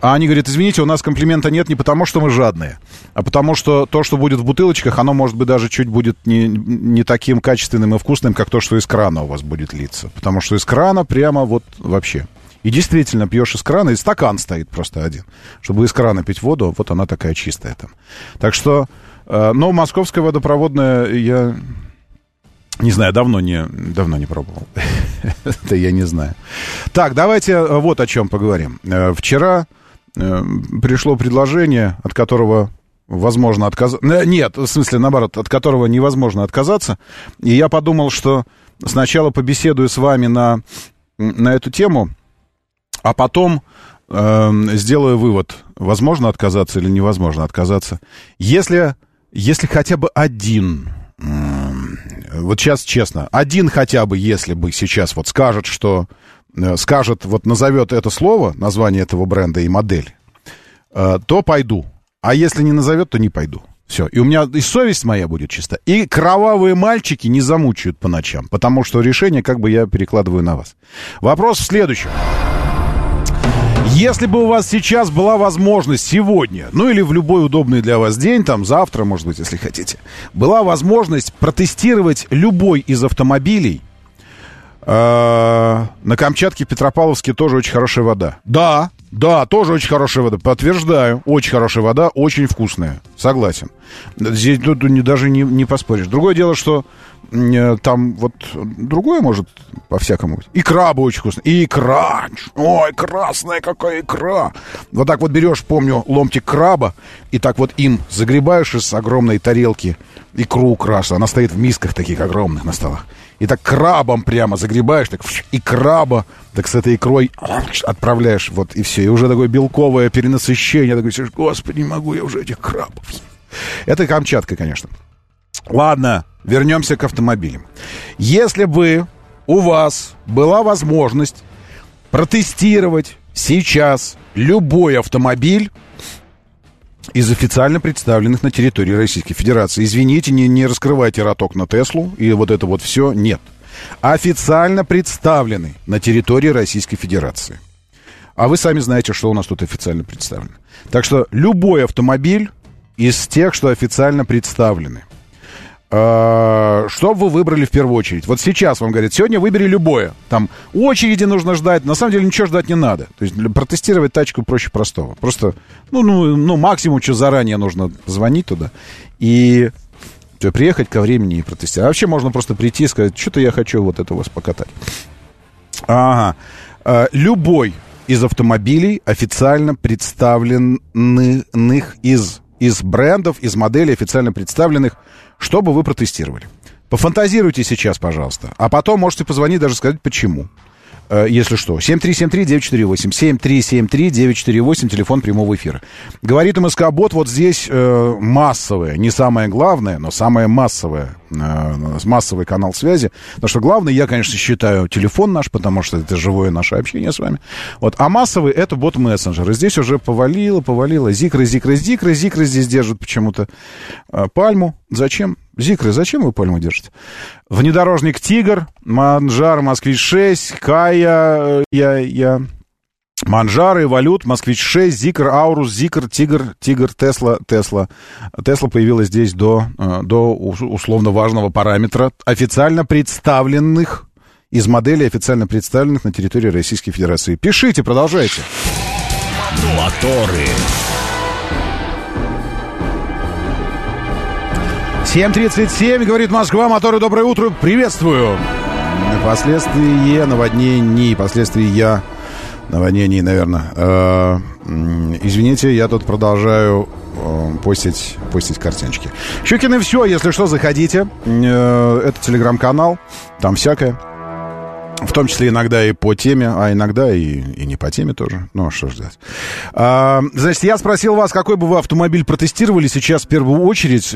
Speaker 1: А они говорят, извините, у нас комплимента нет не потому, что мы жадные, а потому что то, что будет в бутылочках, оно, может быть, даже чуть будет не, не таким качественным и вкусным, как то, что из крана у вас будет литься. Потому что из крана прямо вот вообще. И действительно, пьешь из крана, и стакан стоит просто один. Чтобы из крана пить воду, вот она такая чистая там. Так что, э, но московская водопроводная я... Не знаю, давно не, давно не пробовал. (laughs) Это я не знаю. Так, давайте э, вот о чем поговорим. Э, вчера э, пришло предложение, от которого возможно отказаться. Нет, в смысле, наоборот, от которого невозможно отказаться. И я подумал, что сначала побеседую с вами на, на эту тему, а потом э, сделаю вывод, возможно отказаться или невозможно отказаться. Если, если хотя бы один, э, вот сейчас честно, один хотя бы, если бы сейчас вот скажет, что, э, скажет, вот назовет это слово, название этого бренда и модель, э, то пойду. А если не назовет, то не пойду. Все. И у меня и совесть моя будет чиста. И кровавые мальчики не замучают по ночам, потому что решение как бы я перекладываю на вас. Вопрос в следующем. Если бы у вас сейчас была возможность сегодня, ну или в любой удобный для вас день, там завтра, может быть, если хотите, была возможность протестировать любой из автомобилей, э, на Камчатке, Петропавловске тоже очень хорошая вода. Да, да, тоже очень хорошая вода. Подтверждаю. Очень хорошая вода, очень вкусная. Согласен. Здесь тут даже не, не поспоришь. Другое дело, что э, там вот другое может по-всякому быть. Икра бы очень вкусная. И икра. Ой, красная какая икра. Вот так вот берешь, помню, ломтик краба, и так вот им загребаешь из огромной тарелки икру красную. Она стоит в мисках таких огромных на столах и так крабом прямо загребаешь, так и краба, так с этой икрой отправляешь, вот, и все. И уже такое белковое перенасыщение. Такой, господи, не могу я уже этих крабов Это Камчатка, конечно. Ладно, вернемся к автомобилям. Если бы у вас была возможность протестировать сейчас любой автомобиль, из официально представленных на территории Российской Федерации. Извините, не, не раскрывайте роток на Теслу и вот это вот все. Нет. Официально представлены на территории Российской Федерации. А вы сами знаете, что у нас тут официально представлено. Так что любой автомобиль из тех, что официально представлены, что вы выбрали в первую очередь? Вот сейчас вам говорят, сегодня выбери любое. Там очереди нужно ждать. На самом деле ничего ждать не надо. То есть протестировать тачку проще простого. Просто, ну, ну, ну максимум, что заранее нужно звонить туда. И все, приехать ко времени и протестировать. А вообще можно просто прийти и сказать, что-то я хочу вот это у вас покатать. Ага. Э, любой из автомобилей официально представленных из, из брендов, из моделей официально представленных что бы вы протестировали? Пофантазируйте сейчас, пожалуйста. А потом можете позвонить, даже сказать, почему. Э, если что. 7373948. 7373948, телефон прямого эфира. Говорит МСК Бот, вот здесь э, массовое, не самое главное, но самое массовое, э, массовый канал связи. Потому что главное, я, конечно, считаю телефон наш, потому что это живое наше общение с вами. Вот. А массовый это бот-мессенджер. И здесь уже повалило, повалило. Зикры, зикры, зикры. Зикры здесь держат почему-то э, пальму. Зачем? Зикры, зачем вы пальму держите? Внедорожник «Тигр», «Манжар», «Москвич-6», «Кая», э, я, я Манжары, Валют, Москвич-6, Зикр, Аурус, Зикр, Тигр, Тигр, Тесла, Тесла. Тесла появилась здесь до, э, до условно важного параметра официально представленных из моделей, официально представленных на территории Российской Федерации. Пишите, продолжайте.
Speaker 9: Моторы.
Speaker 1: 7.37, говорит Москва, моторы, доброе утро, приветствую. Последствия наводнений, последствия наводнений, наверное. Э, извините, я тут продолжаю э, постить, постить картиночки. Щукины все, если что, заходите. Э, это телеграм-канал, там всякое. В том числе иногда и по теме, а иногда и, и не по теме тоже. Ну, а что ждать. А, значит, я спросил вас, какой бы вы автомобиль протестировали сейчас в первую очередь.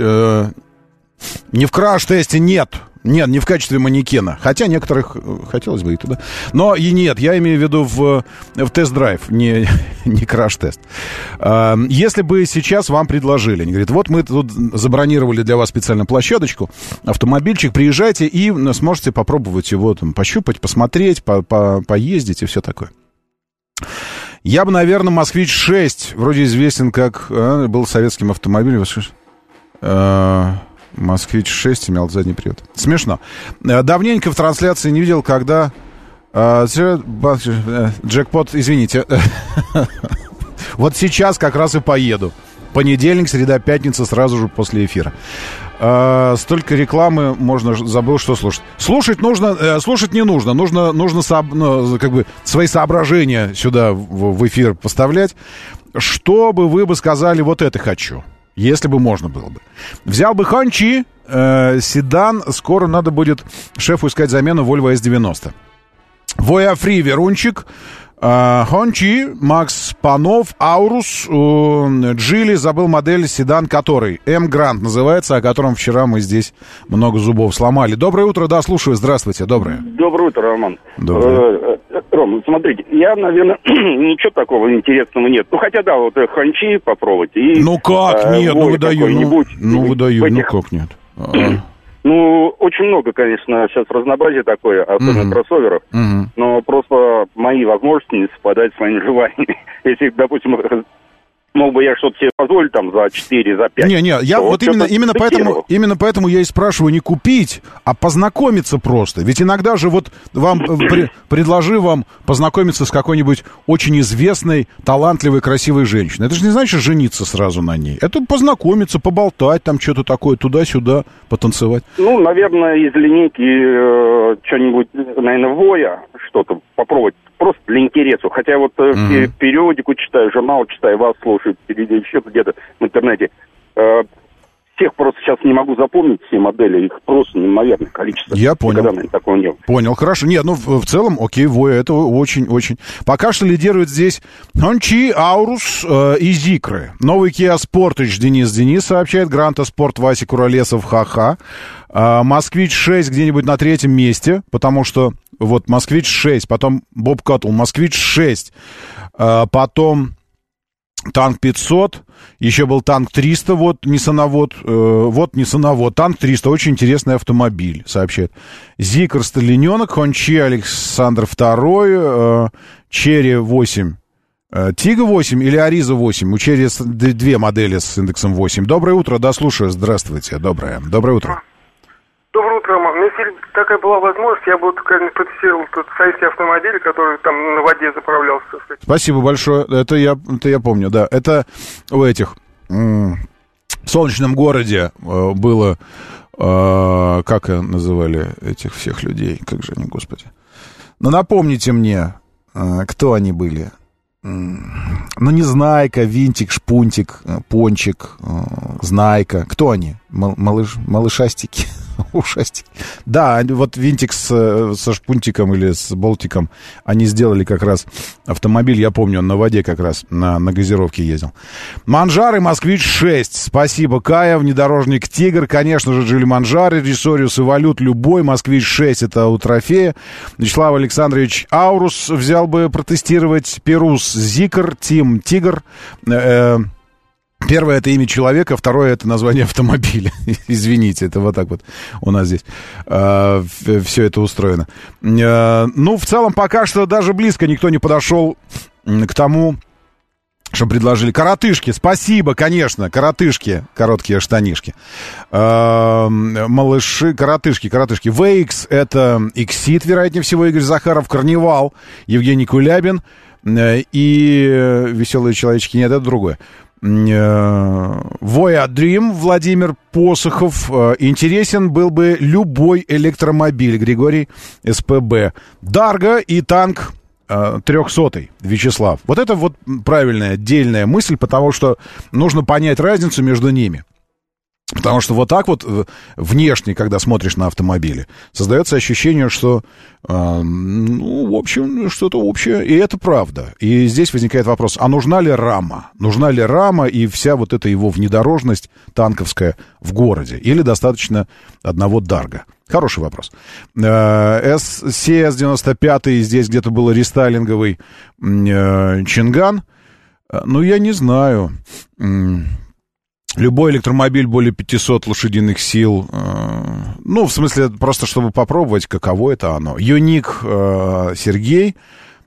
Speaker 1: Э, не в краш-тесте, нет. Нет, не в качестве манекена. Хотя некоторых э, хотелось бы и туда. Но и нет, я имею в виду в, в тест-драйв, не, (laughs) не краш-тест. А, если бы сейчас вам предложили, они говорят, вот мы тут забронировали для вас специальную площадочку, автомобильчик, приезжайте и сможете попробовать его там пощупать, посмотреть, по, по, поездить и все такое. Я бы, наверное, «Москвич-6», вроде известен как... А, был советским автомобилем. А, Москвич-6 имел задний привод. Смешно. Э, давненько в трансляции не видел, когда... Э, э, джекпот, извините. (laughs) Вот сейчас как раз и поеду. Понедельник, среда, пятница, сразу же после эфира. столько рекламы можно забыл, что слушать. Слушать нужно, слушать не нужно. Нужно, нужно ну, как бы свои соображения сюда в, эфир поставлять. Что бы вы бы сказали, вот это хочу. Если бы можно было бы. Взял бы Ханчи, э, седан, скоро надо будет шефу искать замену Volvo S90. Вояфри Верунчик, Хончи, Макс Панов, Аурус, Джили, забыл модель седан который. М Грант называется, о котором вчера мы здесь много зубов сломали. Доброе утро, да, слушаю, здравствуйте, доброе.
Speaker 12: Доброе утро, Роман.
Speaker 1: Доброе.
Speaker 12: Э, э, Ром, смотрите, я, наверное, (clears throat) ничего такого интересного нет. Ну, хотя, да, вот э, ханчи попробовать. И,
Speaker 1: ну как, нет, ну выдаю, ну, ну выдаю, ну как нет.
Speaker 12: Ну, очень много, конечно, сейчас разнообразие такое, особенно
Speaker 1: Мгм.
Speaker 12: кроссоверов.
Speaker 1: Мгм.
Speaker 12: Но просто мои возможности не совпадают с моими (laughs) желаниями. Если, допустим, мог бы я что-то себе позволить там за 4, за 5.
Speaker 1: Не, не, я вот именно, именно поэтому, именно поэтому я и спрашиваю не купить, а познакомиться просто. Ведь иногда же вот вам, э, при- предложи вам познакомиться с какой-нибудь очень известной, талантливой, красивой женщиной. Это же не значит жениться сразу на ней. Это познакомиться, поболтать там что-то такое, туда-сюда, потанцевать.
Speaker 12: Ну, наверное, из линейки э, что-нибудь, наверное, воя, что-то попробовать. Просто для интереса. Хотя вот э, пе- периодику читаю, журнал читаю, вас слушаю, или еще где-то в интернете. Э, всех просто сейчас не могу запомнить, все модели. Их просто неимоверное количество.
Speaker 1: Я понял.
Speaker 12: Никогда, наверное, такого не было.
Speaker 1: Понял, хорошо. Нет, ну в, в целом, окей, Воя, это очень-очень. Пока что лидирует здесь Хончи, Аурус э, и Зикры. Новый Kia Sportage Денис Денис сообщает, Гранта Спорт Вася Куролесов, ха-ха. А, Москвич 6 где-нибудь на третьем месте, потому что вот Москвич 6, потом Боб Каттл, Москвич 6, а, потом танк 500, еще был танк 300, вот Ниссановод, э, вот Ниссановод, танк 300, очень интересный автомобиль, сообщает. Зикр Сталиненок, Хончи Александр II, э, Черри 8, э, Тига 8 или Ариза 8, у Черри две модели с индексом 8. Доброе утро, да, слушаю, здравствуйте, доброе, доброе утро.
Speaker 13: Доброе утро, Роман. Такая была возможность, я бы конечно, протестировал тот советский автомобиль, который там на воде заправлялся.
Speaker 1: Спасибо большое. Это я, это я помню, да. Это у этих в солнечном городе э, было, э, как называли этих всех людей, как же они, господи. Ну напомните мне, э, кто они были. Ну, не Знайка, Винтик, Шпунтик, Пончик, Знайка. Кто они? Мал- малыш, малышастики? (laughs) Ушастики. Да, вот Винтик с, э, со Шпунтиком или с Болтиком, они сделали как раз автомобиль, я помню, он на воде как раз, на, на газировке ездил. Манжары, Москвич 6. Спасибо, Кая, внедорожник Тигр, конечно же, Джили Манжары, Ресориус и Валют, любой, Москвич 6, это у трофея. Вячеслав Александрович Аурус взял бы протестировать, Перус Зикр, Тим Тигр, Э, Первое это имя человека, второе это название автомобиля. (laughs) Извините, это вот так вот у нас здесь все это устроено. Э, ну, в целом, пока что даже близко никто не подошел к тому, что предложили. Коротышки, спасибо, конечно, коротышки, короткие штанишки. Эм, Малыши, коротышки, коротышки. VX это Exit, вероятнее всего, Игорь Захаров, Карнивал, Евгений Кулябин э, и э, Веселые человечки. Нет, это другое. Voya Dream Владимир Посохов. Э, Интересен был бы любой электромобиль. Григорий СПБ. Дарго и танк трехсотый, Вячеслав. Вот это вот правильная, отдельная мысль, потому что нужно понять разницу между ними. Потому что вот так вот э, внешне, когда смотришь на автомобили, создается ощущение, что, э, ну, в общем, что-то общее, и это правда. И здесь возникает вопрос, а нужна ли рама? Нужна ли рама и вся вот эта его внедорожность танковская в городе? Или достаточно одного дарга? Хороший вопрос. Э, CS-95, здесь где-то был рестайлинговый э, Чинган. Э, ну, я не знаю. Любой электромобиль более 500 лошадиных сил. Ну, в смысле, просто чтобы попробовать, каково это оно. Юник Сергей.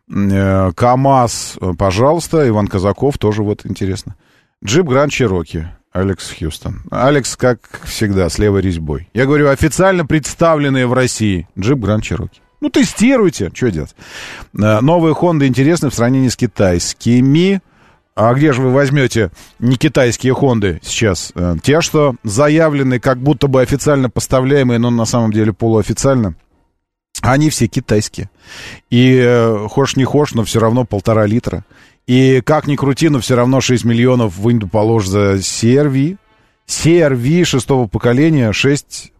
Speaker 1: КАМАЗ, пожалуйста. Иван Казаков, тоже вот интересно. Джип Гранд Чироки. Алекс Хьюстон. Алекс, как всегда, с левой резьбой. Я говорю, официально представленные в России. Джип Гранд Чироки. Ну, тестируйте, что делать. Новые Хонды интересны в сравнении с китайскими. А где же вы возьмете не китайские Хонды сейчас? Те, что заявлены, как будто бы официально поставляемые, но на самом деле полуофициально. Они все китайские. И э, хошь не хошь, но все равно полтора литра. И как ни крути, но все равно 6 миллионов вынь да положь за CRV. CRV шестого поколения, 6...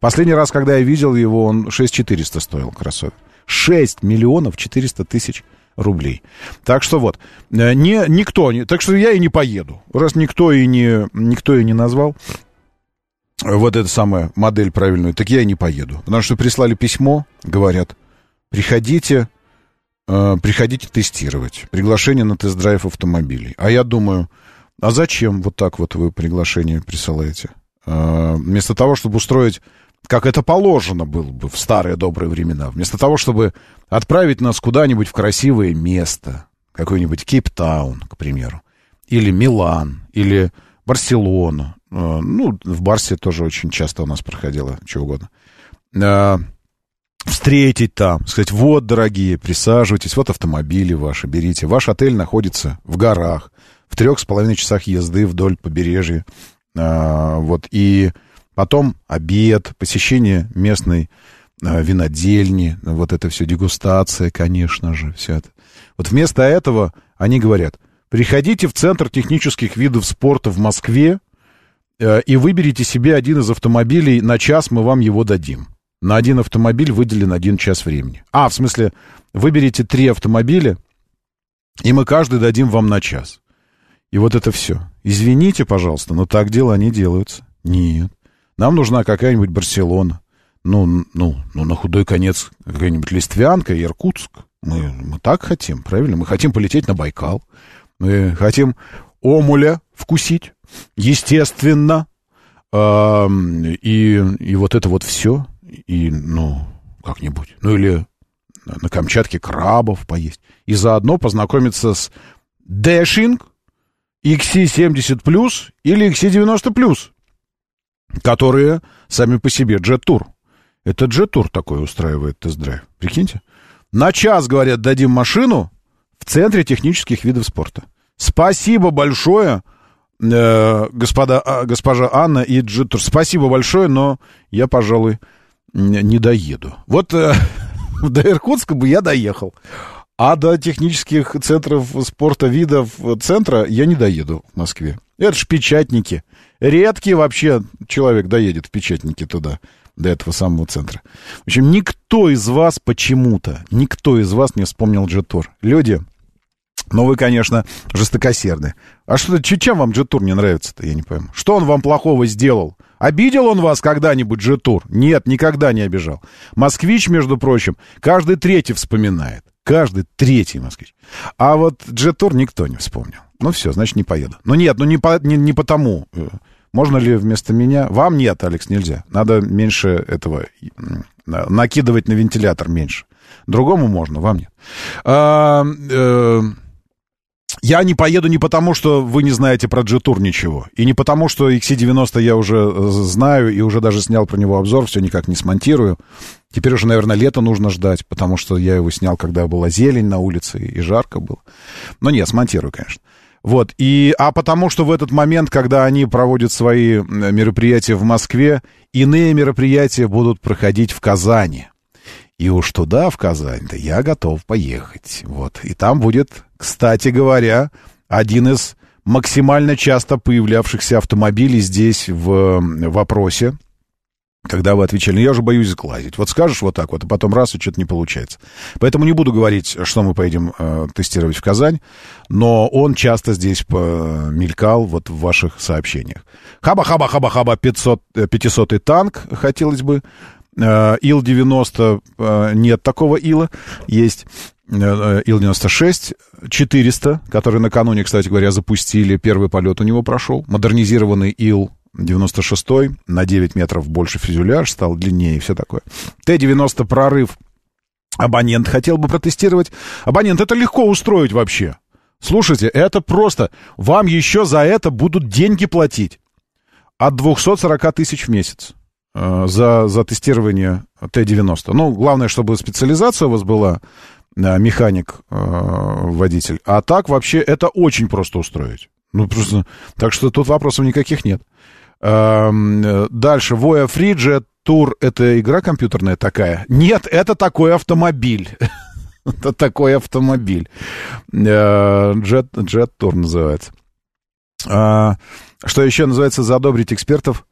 Speaker 1: Последний раз, когда я видел его, он 6400 стоил, кроссовер. 6 миллионов 400 тысяч рублей. Так что вот, э, не, никто, не, так что я и не поеду. Раз никто и не, никто и не назвал вот эту самую модель правильную, так я и не поеду. Потому что прислали письмо, говорят, приходите, э, приходите тестировать. Приглашение на тест-драйв автомобилей. А я думаю, а зачем вот так вот вы приглашение присылаете? Э, вместо того, чтобы устроить, как это положено было бы в старые добрые времена, вместо того, чтобы отправить нас куда-нибудь в красивое место, какой-нибудь Кейптаун, к примеру, или Милан, или Барселону. Э, ну, в Барсе тоже очень часто у нас проходило, чего угодно. Э, встретить там, сказать, вот, дорогие, присаживайтесь, вот автомобили ваши, берите. Ваш отель находится в горах, в трех с половиной часах езды вдоль побережья. Э, вот, и потом обед, посещение местной винодельни, вот это все, дегустация, конечно же, все это. Вот вместо этого они говорят, приходите в Центр технических видов спорта в Москве и выберите себе один из автомобилей, на час мы вам его дадим. На один автомобиль выделен один час времени. А, в смысле, выберите три автомобиля, и мы каждый дадим вам на час. И вот это все. Извините, пожалуйста, но так дела не делаются. Нет. Нам нужна какая-нибудь Барселона. Ну, ну, ну, на худой конец какая-нибудь Листвянка, Иркутск. Мы, мы так хотим, правильно? Мы хотим полететь на Байкал. Мы хотим омуля вкусить, естественно. И, и вот это вот все и, ну, как-нибудь. Ну, или на Камчатке крабов поесть. И заодно познакомиться с Dashing XC70 или XC90 которые сами по себе Tour. Это Tour такой устраивает тест-драйв. Прикиньте. На час, говорят, дадим машину в центре технических видов спорта. Спасибо большое, э, господа, а, госпожа Анна и Tour. Спасибо большое, но я, пожалуй, не доеду. Вот э, (laughs) до Иркутска бы я доехал. А до технических центров спорта видов центра я не доеду в Москве. Это ж печатники. Редкий вообще человек доедет в печатники туда, до этого самого центра. В общем, никто из вас почему-то, никто из вас не вспомнил Джетур. Люди, ну вы, конечно, жестокосерды. А что, чем вам Джетур не нравится-то, я не пойму. Что он вам плохого сделал? Обидел он вас когда-нибудь, Джетур? Нет, никогда не обижал. Москвич, между прочим, каждый третий вспоминает. Каждый третий москвич. А вот Джетур никто не вспомнил. Ну все, значит, не поеду. Ну нет, ну не, по, не, не потому. Можно ли вместо меня? Вам нет, Алекс, нельзя. Надо меньше этого накидывать на вентилятор меньше. Другому можно, вам нет. А, э, Я не поеду не потому, что вы не знаете про G-Tour ничего. И не потому, что XC90 я уже э, знаю и уже даже снял про него обзор, все никак не смонтирую. Теперь уже, наверное, лето нужно ждать, потому что я его снял, когда была зелень на улице и жарко было. Но нет, смонтирую, конечно. Вот, и, а потому что в этот момент, когда они проводят свои мероприятия в Москве, иные мероприятия будут проходить в Казани. И уж туда, в Казань-то, я готов поехать. Вот. И там будет, кстати говоря, один из максимально часто появлявшихся автомобилей здесь в вопросе, когда вы отвечали, ну, я уже боюсь сглазить. Вот скажешь вот так вот, а потом раз, и что-то не получается. Поэтому не буду говорить, что мы поедем э, тестировать в Казань, но он часто здесь мелькал вот в ваших сообщениях. Хаба-хаба-хаба-хаба 500, 500 Tank, хотелось бы. Э, Ил-90 э, нет такого Ила, есть э, Ил-96, 400, который накануне, кстати говоря, запустили, первый полет у него прошел, модернизированный Ил 96 на 9 метров больше фюзеляж, стал длиннее и все такое. Т-90 прорыв. Абонент хотел бы протестировать. Абонент, это легко устроить вообще. Слушайте, это просто. Вам еще за это будут деньги платить. От 240 тысяч в месяц. Э, за, за тестирование Т-90. Ну, главное, чтобы специализация у вас была, э, механик, э. А так вообще это очень просто устроить. Ну, просто... Так что тут вопросов никаких нет. Эм, дальше. Free Jet Tour — это игра компьютерная такая? Нет, это такой автомобиль. (laughs) это такой автомобиль. Jet Tour называется. А, что еще называется задобрить экспертов?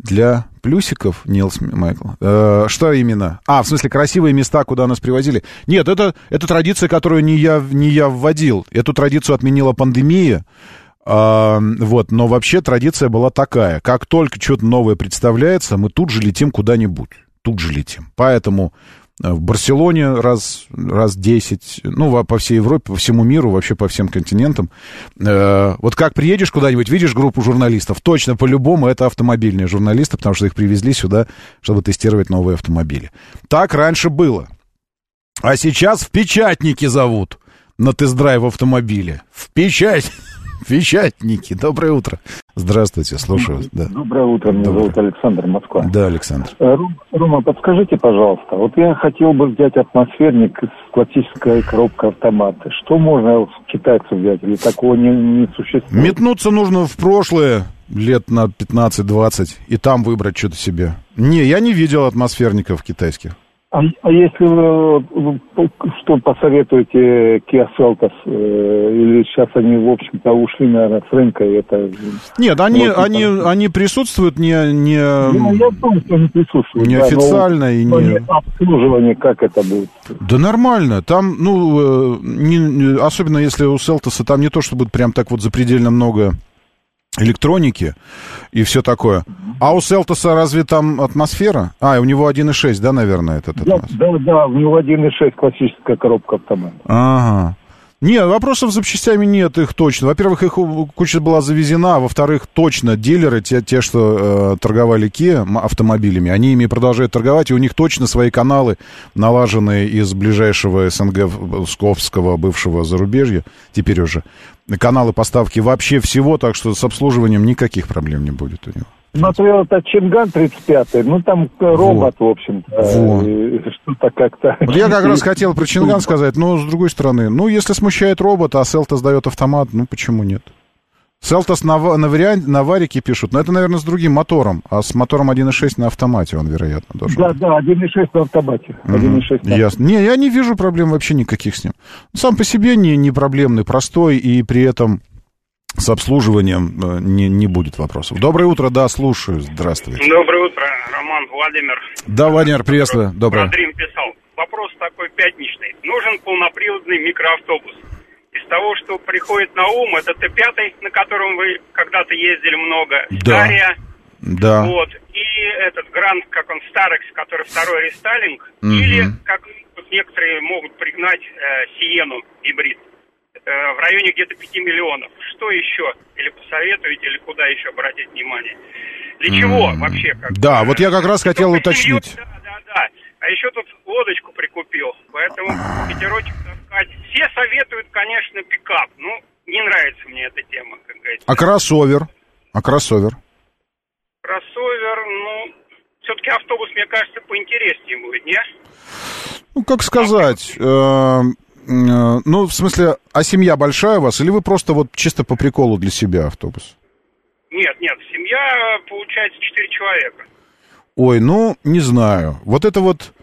Speaker 1: Для плюсиков, Нилс Майкл. Э, что именно? А, в смысле, красивые места, куда нас привозили? Нет, это, это традиция, которую не я, не я вводил. Эту традицию отменила пандемия. А, вот, но вообще традиция была такая. Как только что-то новое представляется, мы тут же летим куда-нибудь. Тут же летим. Поэтому в Барселоне раз, раз 10, ну, по всей Европе, по всему миру, вообще по всем континентам. Э, вот как приедешь куда-нибудь, видишь группу журналистов, точно по-любому это автомобильные журналисты, потому что их привезли сюда, чтобы тестировать новые автомобили. Так раньше было. А сейчас в печатники зовут на тест-драйв автомобиля. В печать. Печатники. Доброе утро. Здравствуйте, слушаю. Да.
Speaker 14: Доброе утро, меня Доброе. зовут Александр Москва.
Speaker 1: Да, Александр.
Speaker 14: Э, Рома, подскажите, пожалуйста, вот я хотел бы взять атмосферник с классической коробкой автомата. Что можно в китайцев взять? Или такого не, не существует?
Speaker 1: Метнуться нужно в прошлое лет на 15-20 и там выбрать что-то себе. Не, я не видел атмосферников китайских.
Speaker 14: А, а если вы что посоветуете Kia Seltos? Э, или сейчас они, в общем-то, ушли, наверное, с рынка? Это...
Speaker 1: Нет, они, вот, они, там... они присутствуют не... не...
Speaker 14: Ну, я думаю, что они присутствуют.
Speaker 1: Неофициально
Speaker 14: да,
Speaker 1: и не...
Speaker 14: Обслуживание, как это будет?
Speaker 1: Да нормально. Там, ну, э, не, особенно если у Селтоса, там не то, что будет прям так вот запредельно много электроники и все такое. А у Селтоса разве там атмосфера? А, у него 1.6, да, наверное, этот
Speaker 14: да, да, да, у него 1.6 классическая коробка автомата.
Speaker 1: Ага. Нет, вопросов с запчастями нет, их точно. Во-первых, их куча была завезена, а во-вторых, точно дилеры, те, те что э, торговали Kia автомобилями, они ими продолжают торговать, и у них точно свои каналы, налаженные из ближайшего СНГ, Сковского, бывшего зарубежья, теперь уже, каналы поставки вообще всего, так что с обслуживанием никаких проблем не будет у него.
Speaker 14: Смотрел это Чинган 35-й, ну там робот, вот. в общем-то, что-то как-то...
Speaker 1: Вот я как раз (laughs) хотел про Чинган сказать, но с другой стороны, ну если смущает робот, а Селтос дает автомат, ну почему нет? Селтос на, на, вариант, на варике пишут, но это, наверное, с другим мотором, а с мотором 1.6 на автомате он, вероятно, должен
Speaker 14: Да, да, 1.6 на автомате. 1.6
Speaker 1: на... Ясно. Не, я не вижу проблем вообще никаких с ним. Сам по себе не, не проблемный, простой и при этом с обслуживанием э, не, не будет вопросов. Доброе утро, да, слушаю. Здравствуйте.
Speaker 15: Доброе утро, Роман Владимир.
Speaker 1: Да, Владимир, приветствую. Доброе.
Speaker 15: Андрей писал. Вопрос такой пятничный. Нужен полноприводный микроавтобус. Из того, что приходит на ум, это Т-5, на котором вы когда-то ездили много.
Speaker 1: Да.
Speaker 15: Стария.
Speaker 1: Да.
Speaker 15: Вот. И этот Гранд, как он, Старекс, который второй рестайлинг. Угу. Или, как некоторые могут пригнать, э, Сиену гибрид. Э, в районе где-то 5 миллионов. Что еще? Или посоветуете, или куда еще обратить внимание? Для чего mm. вообще?
Speaker 1: Как да, вот я как раз хотел уточнить.
Speaker 15: Семью, да, да, да. А еще тут лодочку прикупил, поэтому ветерочек таскать. Все советуют, конечно, пикап. Ну, не нравится мне эта тема, как говорится.
Speaker 1: А кроссовер? А кроссовер?
Speaker 15: Кроссовер, ну, все-таки автобус, мне кажется, поинтереснее будет, не?
Speaker 1: Ну, как сказать, э, э, ну, в смысле, а семья большая у вас, или вы просто вот чисто по приколу для себя автобус?
Speaker 15: Нет, нет, семья, получается, четыре человека.
Speaker 1: Ой, ну, не знаю. Вот это вот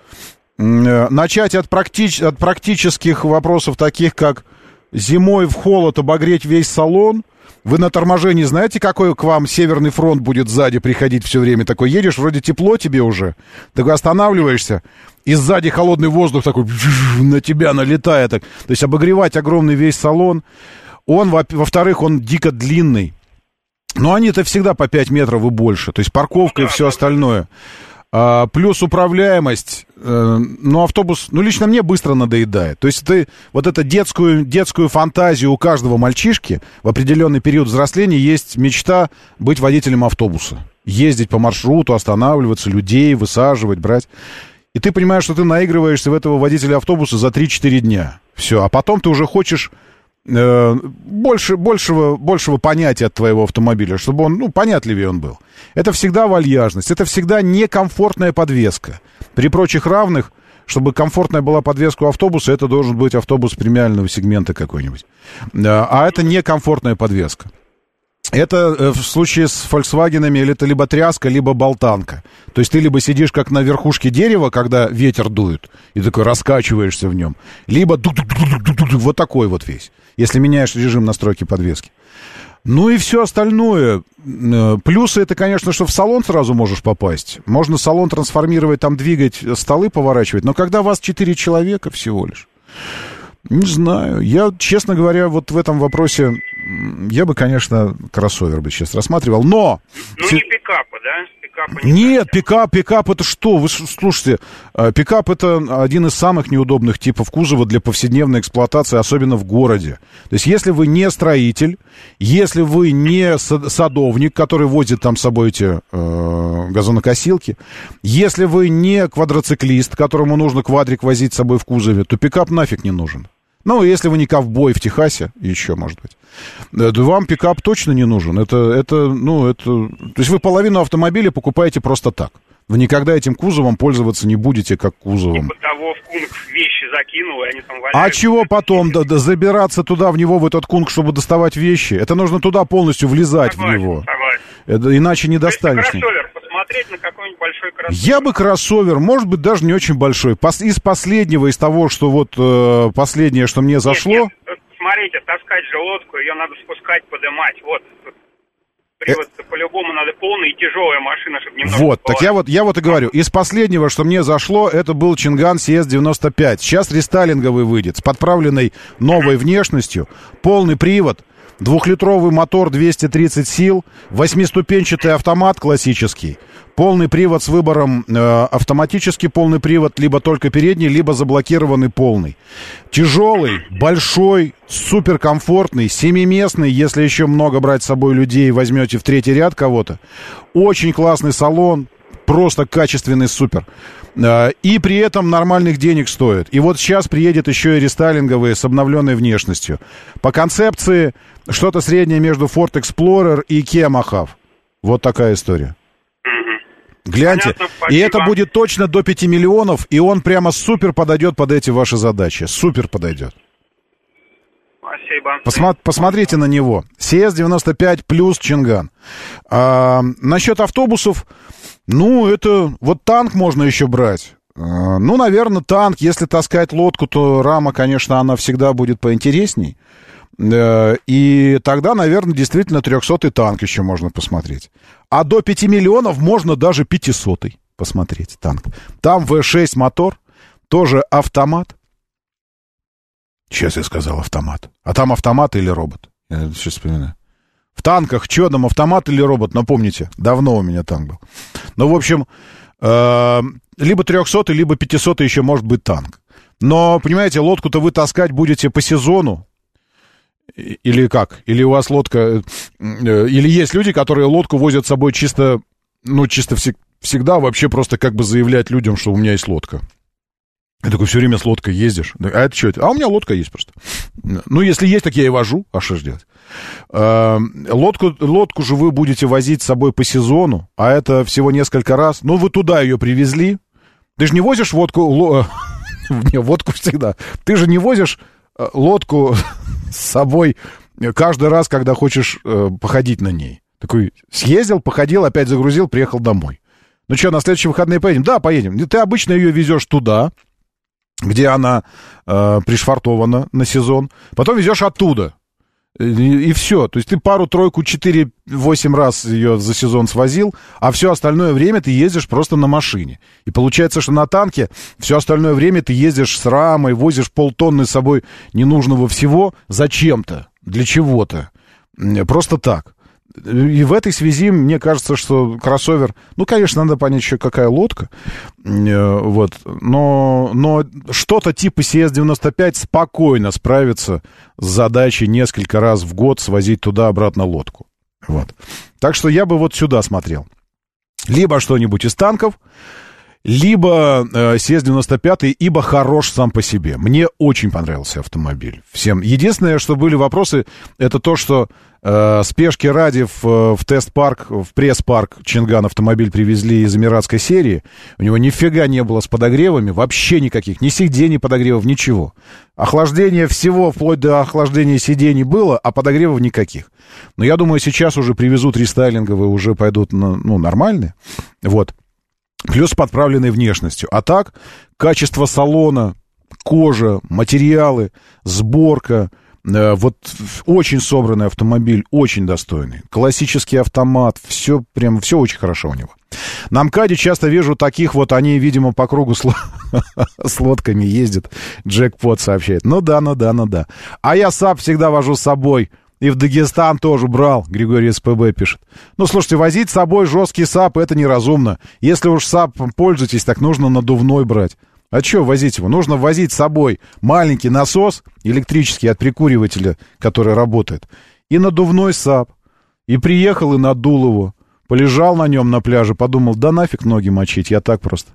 Speaker 1: начать от, практич, от практических вопросов, таких как зимой в холод обогреть весь салон. Вы на торможении знаете, какой к вам Северный фронт будет сзади приходить все время? Такой едешь, вроде тепло тебе уже, такой останавливаешься, и сзади холодный воздух такой (laughs) на тебя налетает. Так. То есть обогревать огромный весь салон. Он, во-вторых, он дико длинный. Но они-то всегда по 5 метров и больше. То есть парковка и все остальное. А, плюс управляемость. А, ну, автобус, ну, лично мне быстро надоедает. То есть ты вот эту детскую, детскую фантазию у каждого мальчишки в определенный период взросления есть мечта быть водителем автобуса. Ездить по маршруту, останавливаться, людей высаживать, брать. И ты понимаешь, что ты наигрываешься в этого водителя автобуса за 3-4 дня. Все. А потом ты уже хочешь Э, больше, большего, большего понятия от твоего автомобиля, чтобы он, ну, понятливее он был. Это всегда вальяжность, это всегда некомфортная подвеска. При прочих равных, чтобы комфортная была подвеска у автобуса, это должен быть автобус премиального сегмента какой-нибудь. Э, а это некомфортная подвеска. Это э, в случае с Volkswagen или это либо тряска, либо болтанка. То есть ты либо сидишь как на верхушке дерева, когда ветер дует, и такой раскачиваешься в нем, либо вот такой вот весь, если меняешь режим настройки подвески. Ну и все остальное. Э, плюсы это, конечно, что в салон сразу можешь попасть. Можно салон трансформировать, там двигать, столы поворачивать. Но когда вас четыре человека всего лишь, не знаю. Я, честно говоря, вот в этом вопросе я бы, конечно, кроссовер бы сейчас рассматривал, но...
Speaker 15: Ну, не пикапа, да?
Speaker 1: Пикапа не Нет, пикап, пикап это что? Вы слушайте, э, пикап это один из самых неудобных типов кузова для повседневной эксплуатации, особенно в городе. То есть, если вы не строитель, если вы не садовник, который возит там с собой эти э, газонокосилки, если вы не квадроциклист, которому нужно квадрик возить с собой в кузове, то пикап нафиг не нужен. Ну, если вы не ковбой в Техасе, еще, может быть, э, вам пикап точно не нужен. Это, это, ну, это... То есть вы половину автомобиля покупаете просто так. Вы никогда этим кузовом пользоваться не будете, как кузовом.
Speaker 15: Типа того, в кунг вещи закинул, и они там
Speaker 1: валяются. А чего потом да, да, забираться туда, в него, в этот кунг, чтобы доставать вещи? Это нужно туда полностью влезать
Speaker 15: согласен,
Speaker 1: в него.
Speaker 15: Согласен.
Speaker 1: Это, иначе не достанешь.
Speaker 15: Кроссовер, посмотреть на какой-нибудь большой кроссовер.
Speaker 1: Я бы кроссовер, может быть, даже не очень большой. Из последнего, из того, что вот э, последнее, что мне зашло... Нет,
Speaker 15: нет, смотрите, таскать же лодку, ее надо спускать, подымать. Вот, привод э... по-любому надо полная и тяжелая машина, чтобы немного...
Speaker 1: Вот, так я вот, я вот и говорю, из последнего, что мне зашло, это был Чинган CS-95. Сейчас рестайлинговый выйдет, с подправленной новой внешностью, полный привод, Двухлитровый мотор 230 сил, восьмиступенчатый автомат классический, полный привод с выбором э, автоматический полный привод, либо только передний, либо заблокированный полный. Тяжелый, большой, суперкомфортный, семиместный, если еще много брать с собой людей, возьмете в третий ряд кого-то. Очень классный салон, просто качественный супер. Э, и при этом нормальных денег стоит. И вот сейчас приедет еще и рестайлинговые с обновленной внешностью. По концепции что-то среднее между Ford Explorer и Kia Mahav. Вот такая история. Гляньте, Понятно, и это будет точно до 5 миллионов, и он прямо супер подойдет под эти ваши задачи. Супер подойдет.
Speaker 15: Спасибо.
Speaker 1: Посма- посмотрите на него. CS-95 плюс Чинган. А, насчет автобусов, ну, это... Вот танк можно еще брать. А, ну, наверное, танк. Если таскать лодку, то рама, конечно, она всегда будет поинтересней. И тогда, наверное, действительно 300-й танк еще можно посмотреть. А до 5 миллионов можно даже 500-й посмотреть танк. Там V6 мотор, тоже автомат. Сейчас я сказал автомат. А там автомат или робот? Я сейчас вспоминаю. В танках что там, автомат или робот? Напомните, давно у меня танк был. Ну, в общем, э, либо 300 либо 500 еще может быть танк. Но, понимаете, лодку-то вы таскать будете по сезону, или как? Или у вас лодка... Э, или есть люди, которые лодку возят с собой чисто... Ну, чисто всегда вообще просто как бы заявлять людям, что у меня есть лодка. Я такой, все время с лодкой ездишь. А это что? А у меня лодка есть просто. Ну, если есть, так я и вожу. А что ж делать? Э, лодку, лодку же вы будете возить с собой по сезону, а это всего несколько раз. Ну, вы туда ее привезли. Ты же не возишь водку... Ло... (laughs) Не, водку всегда. Ты же не возишь э, лодку (laughs) с собой каждый раз, когда хочешь э, походить на ней. Такой съездил, походил, опять загрузил, приехал домой. Ну что, на следующие выходные поедем? Да, поедем. Ты обычно ее везешь туда, где она э, пришвартована на сезон, потом везешь оттуда. И, и все. То есть ты пару, тройку, четыре, восемь раз ее за сезон свозил, а все остальное время ты ездишь просто на машине. И получается, что на танке все остальное время ты ездишь с рамой, возишь полтонны с собой ненужного всего зачем-то, для чего-то. Просто так. И в этой связи мне кажется, что кроссовер, ну, конечно, надо понять еще, какая лодка, э, вот, но, но что-то типа CS-95 спокойно справится с задачей несколько раз в год свозить туда-обратно лодку. Вот. Так что я бы вот сюда смотрел. Либо что-нибудь из танков, либо э, CS-95, ибо хорош сам по себе. Мне очень понравился автомобиль. Всем. Единственное, что были вопросы, это то, что э, спешки ради в, в тест-парк, в пресс-парк Чинган автомобиль привезли из эмиратской серии. У него нифига не было с подогревами, вообще никаких. Ни сидений подогревов, ничего. Охлаждение всего, вплоть до охлаждения сидений было, а подогревов никаких. Но я думаю, сейчас уже привезут рестайлинговые, уже пойдут ну, нормальные. Вот плюс подправленной внешностью. А так, качество салона, кожа, материалы, сборка, э, вот очень собранный автомобиль, очень достойный. Классический автомат, все прям, все очень хорошо у него. На МКАДе часто вижу таких вот, они, видимо, по кругу с, (laughs) с лодками ездят. Джекпот сообщает. Ну да, ну да, ну да. А я САП всегда вожу с собой. И в Дагестан тоже брал, Григорий СПБ пишет. Ну, слушайте, возить с собой жесткий САП, это неразумно. Если уж САП пользуетесь, так нужно надувной брать. А что возить его? Нужно возить с собой маленький насос электрический от прикуривателя, который работает, и надувной САП. И приехал и надул его. Полежал на нем на пляже, подумал, да нафиг ноги мочить, я так просто.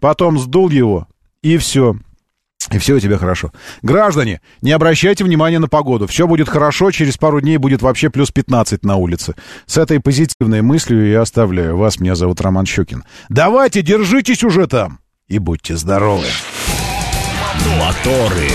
Speaker 1: Потом сдул его, и все. И все у тебя хорошо. Граждане, не обращайте внимания на погоду. Все будет хорошо, через пару дней будет вообще плюс 15 на улице. С этой позитивной мыслью я оставляю вас. Меня зовут Роман Щукин. Давайте, держитесь уже там и будьте здоровы.
Speaker 9: Моторы.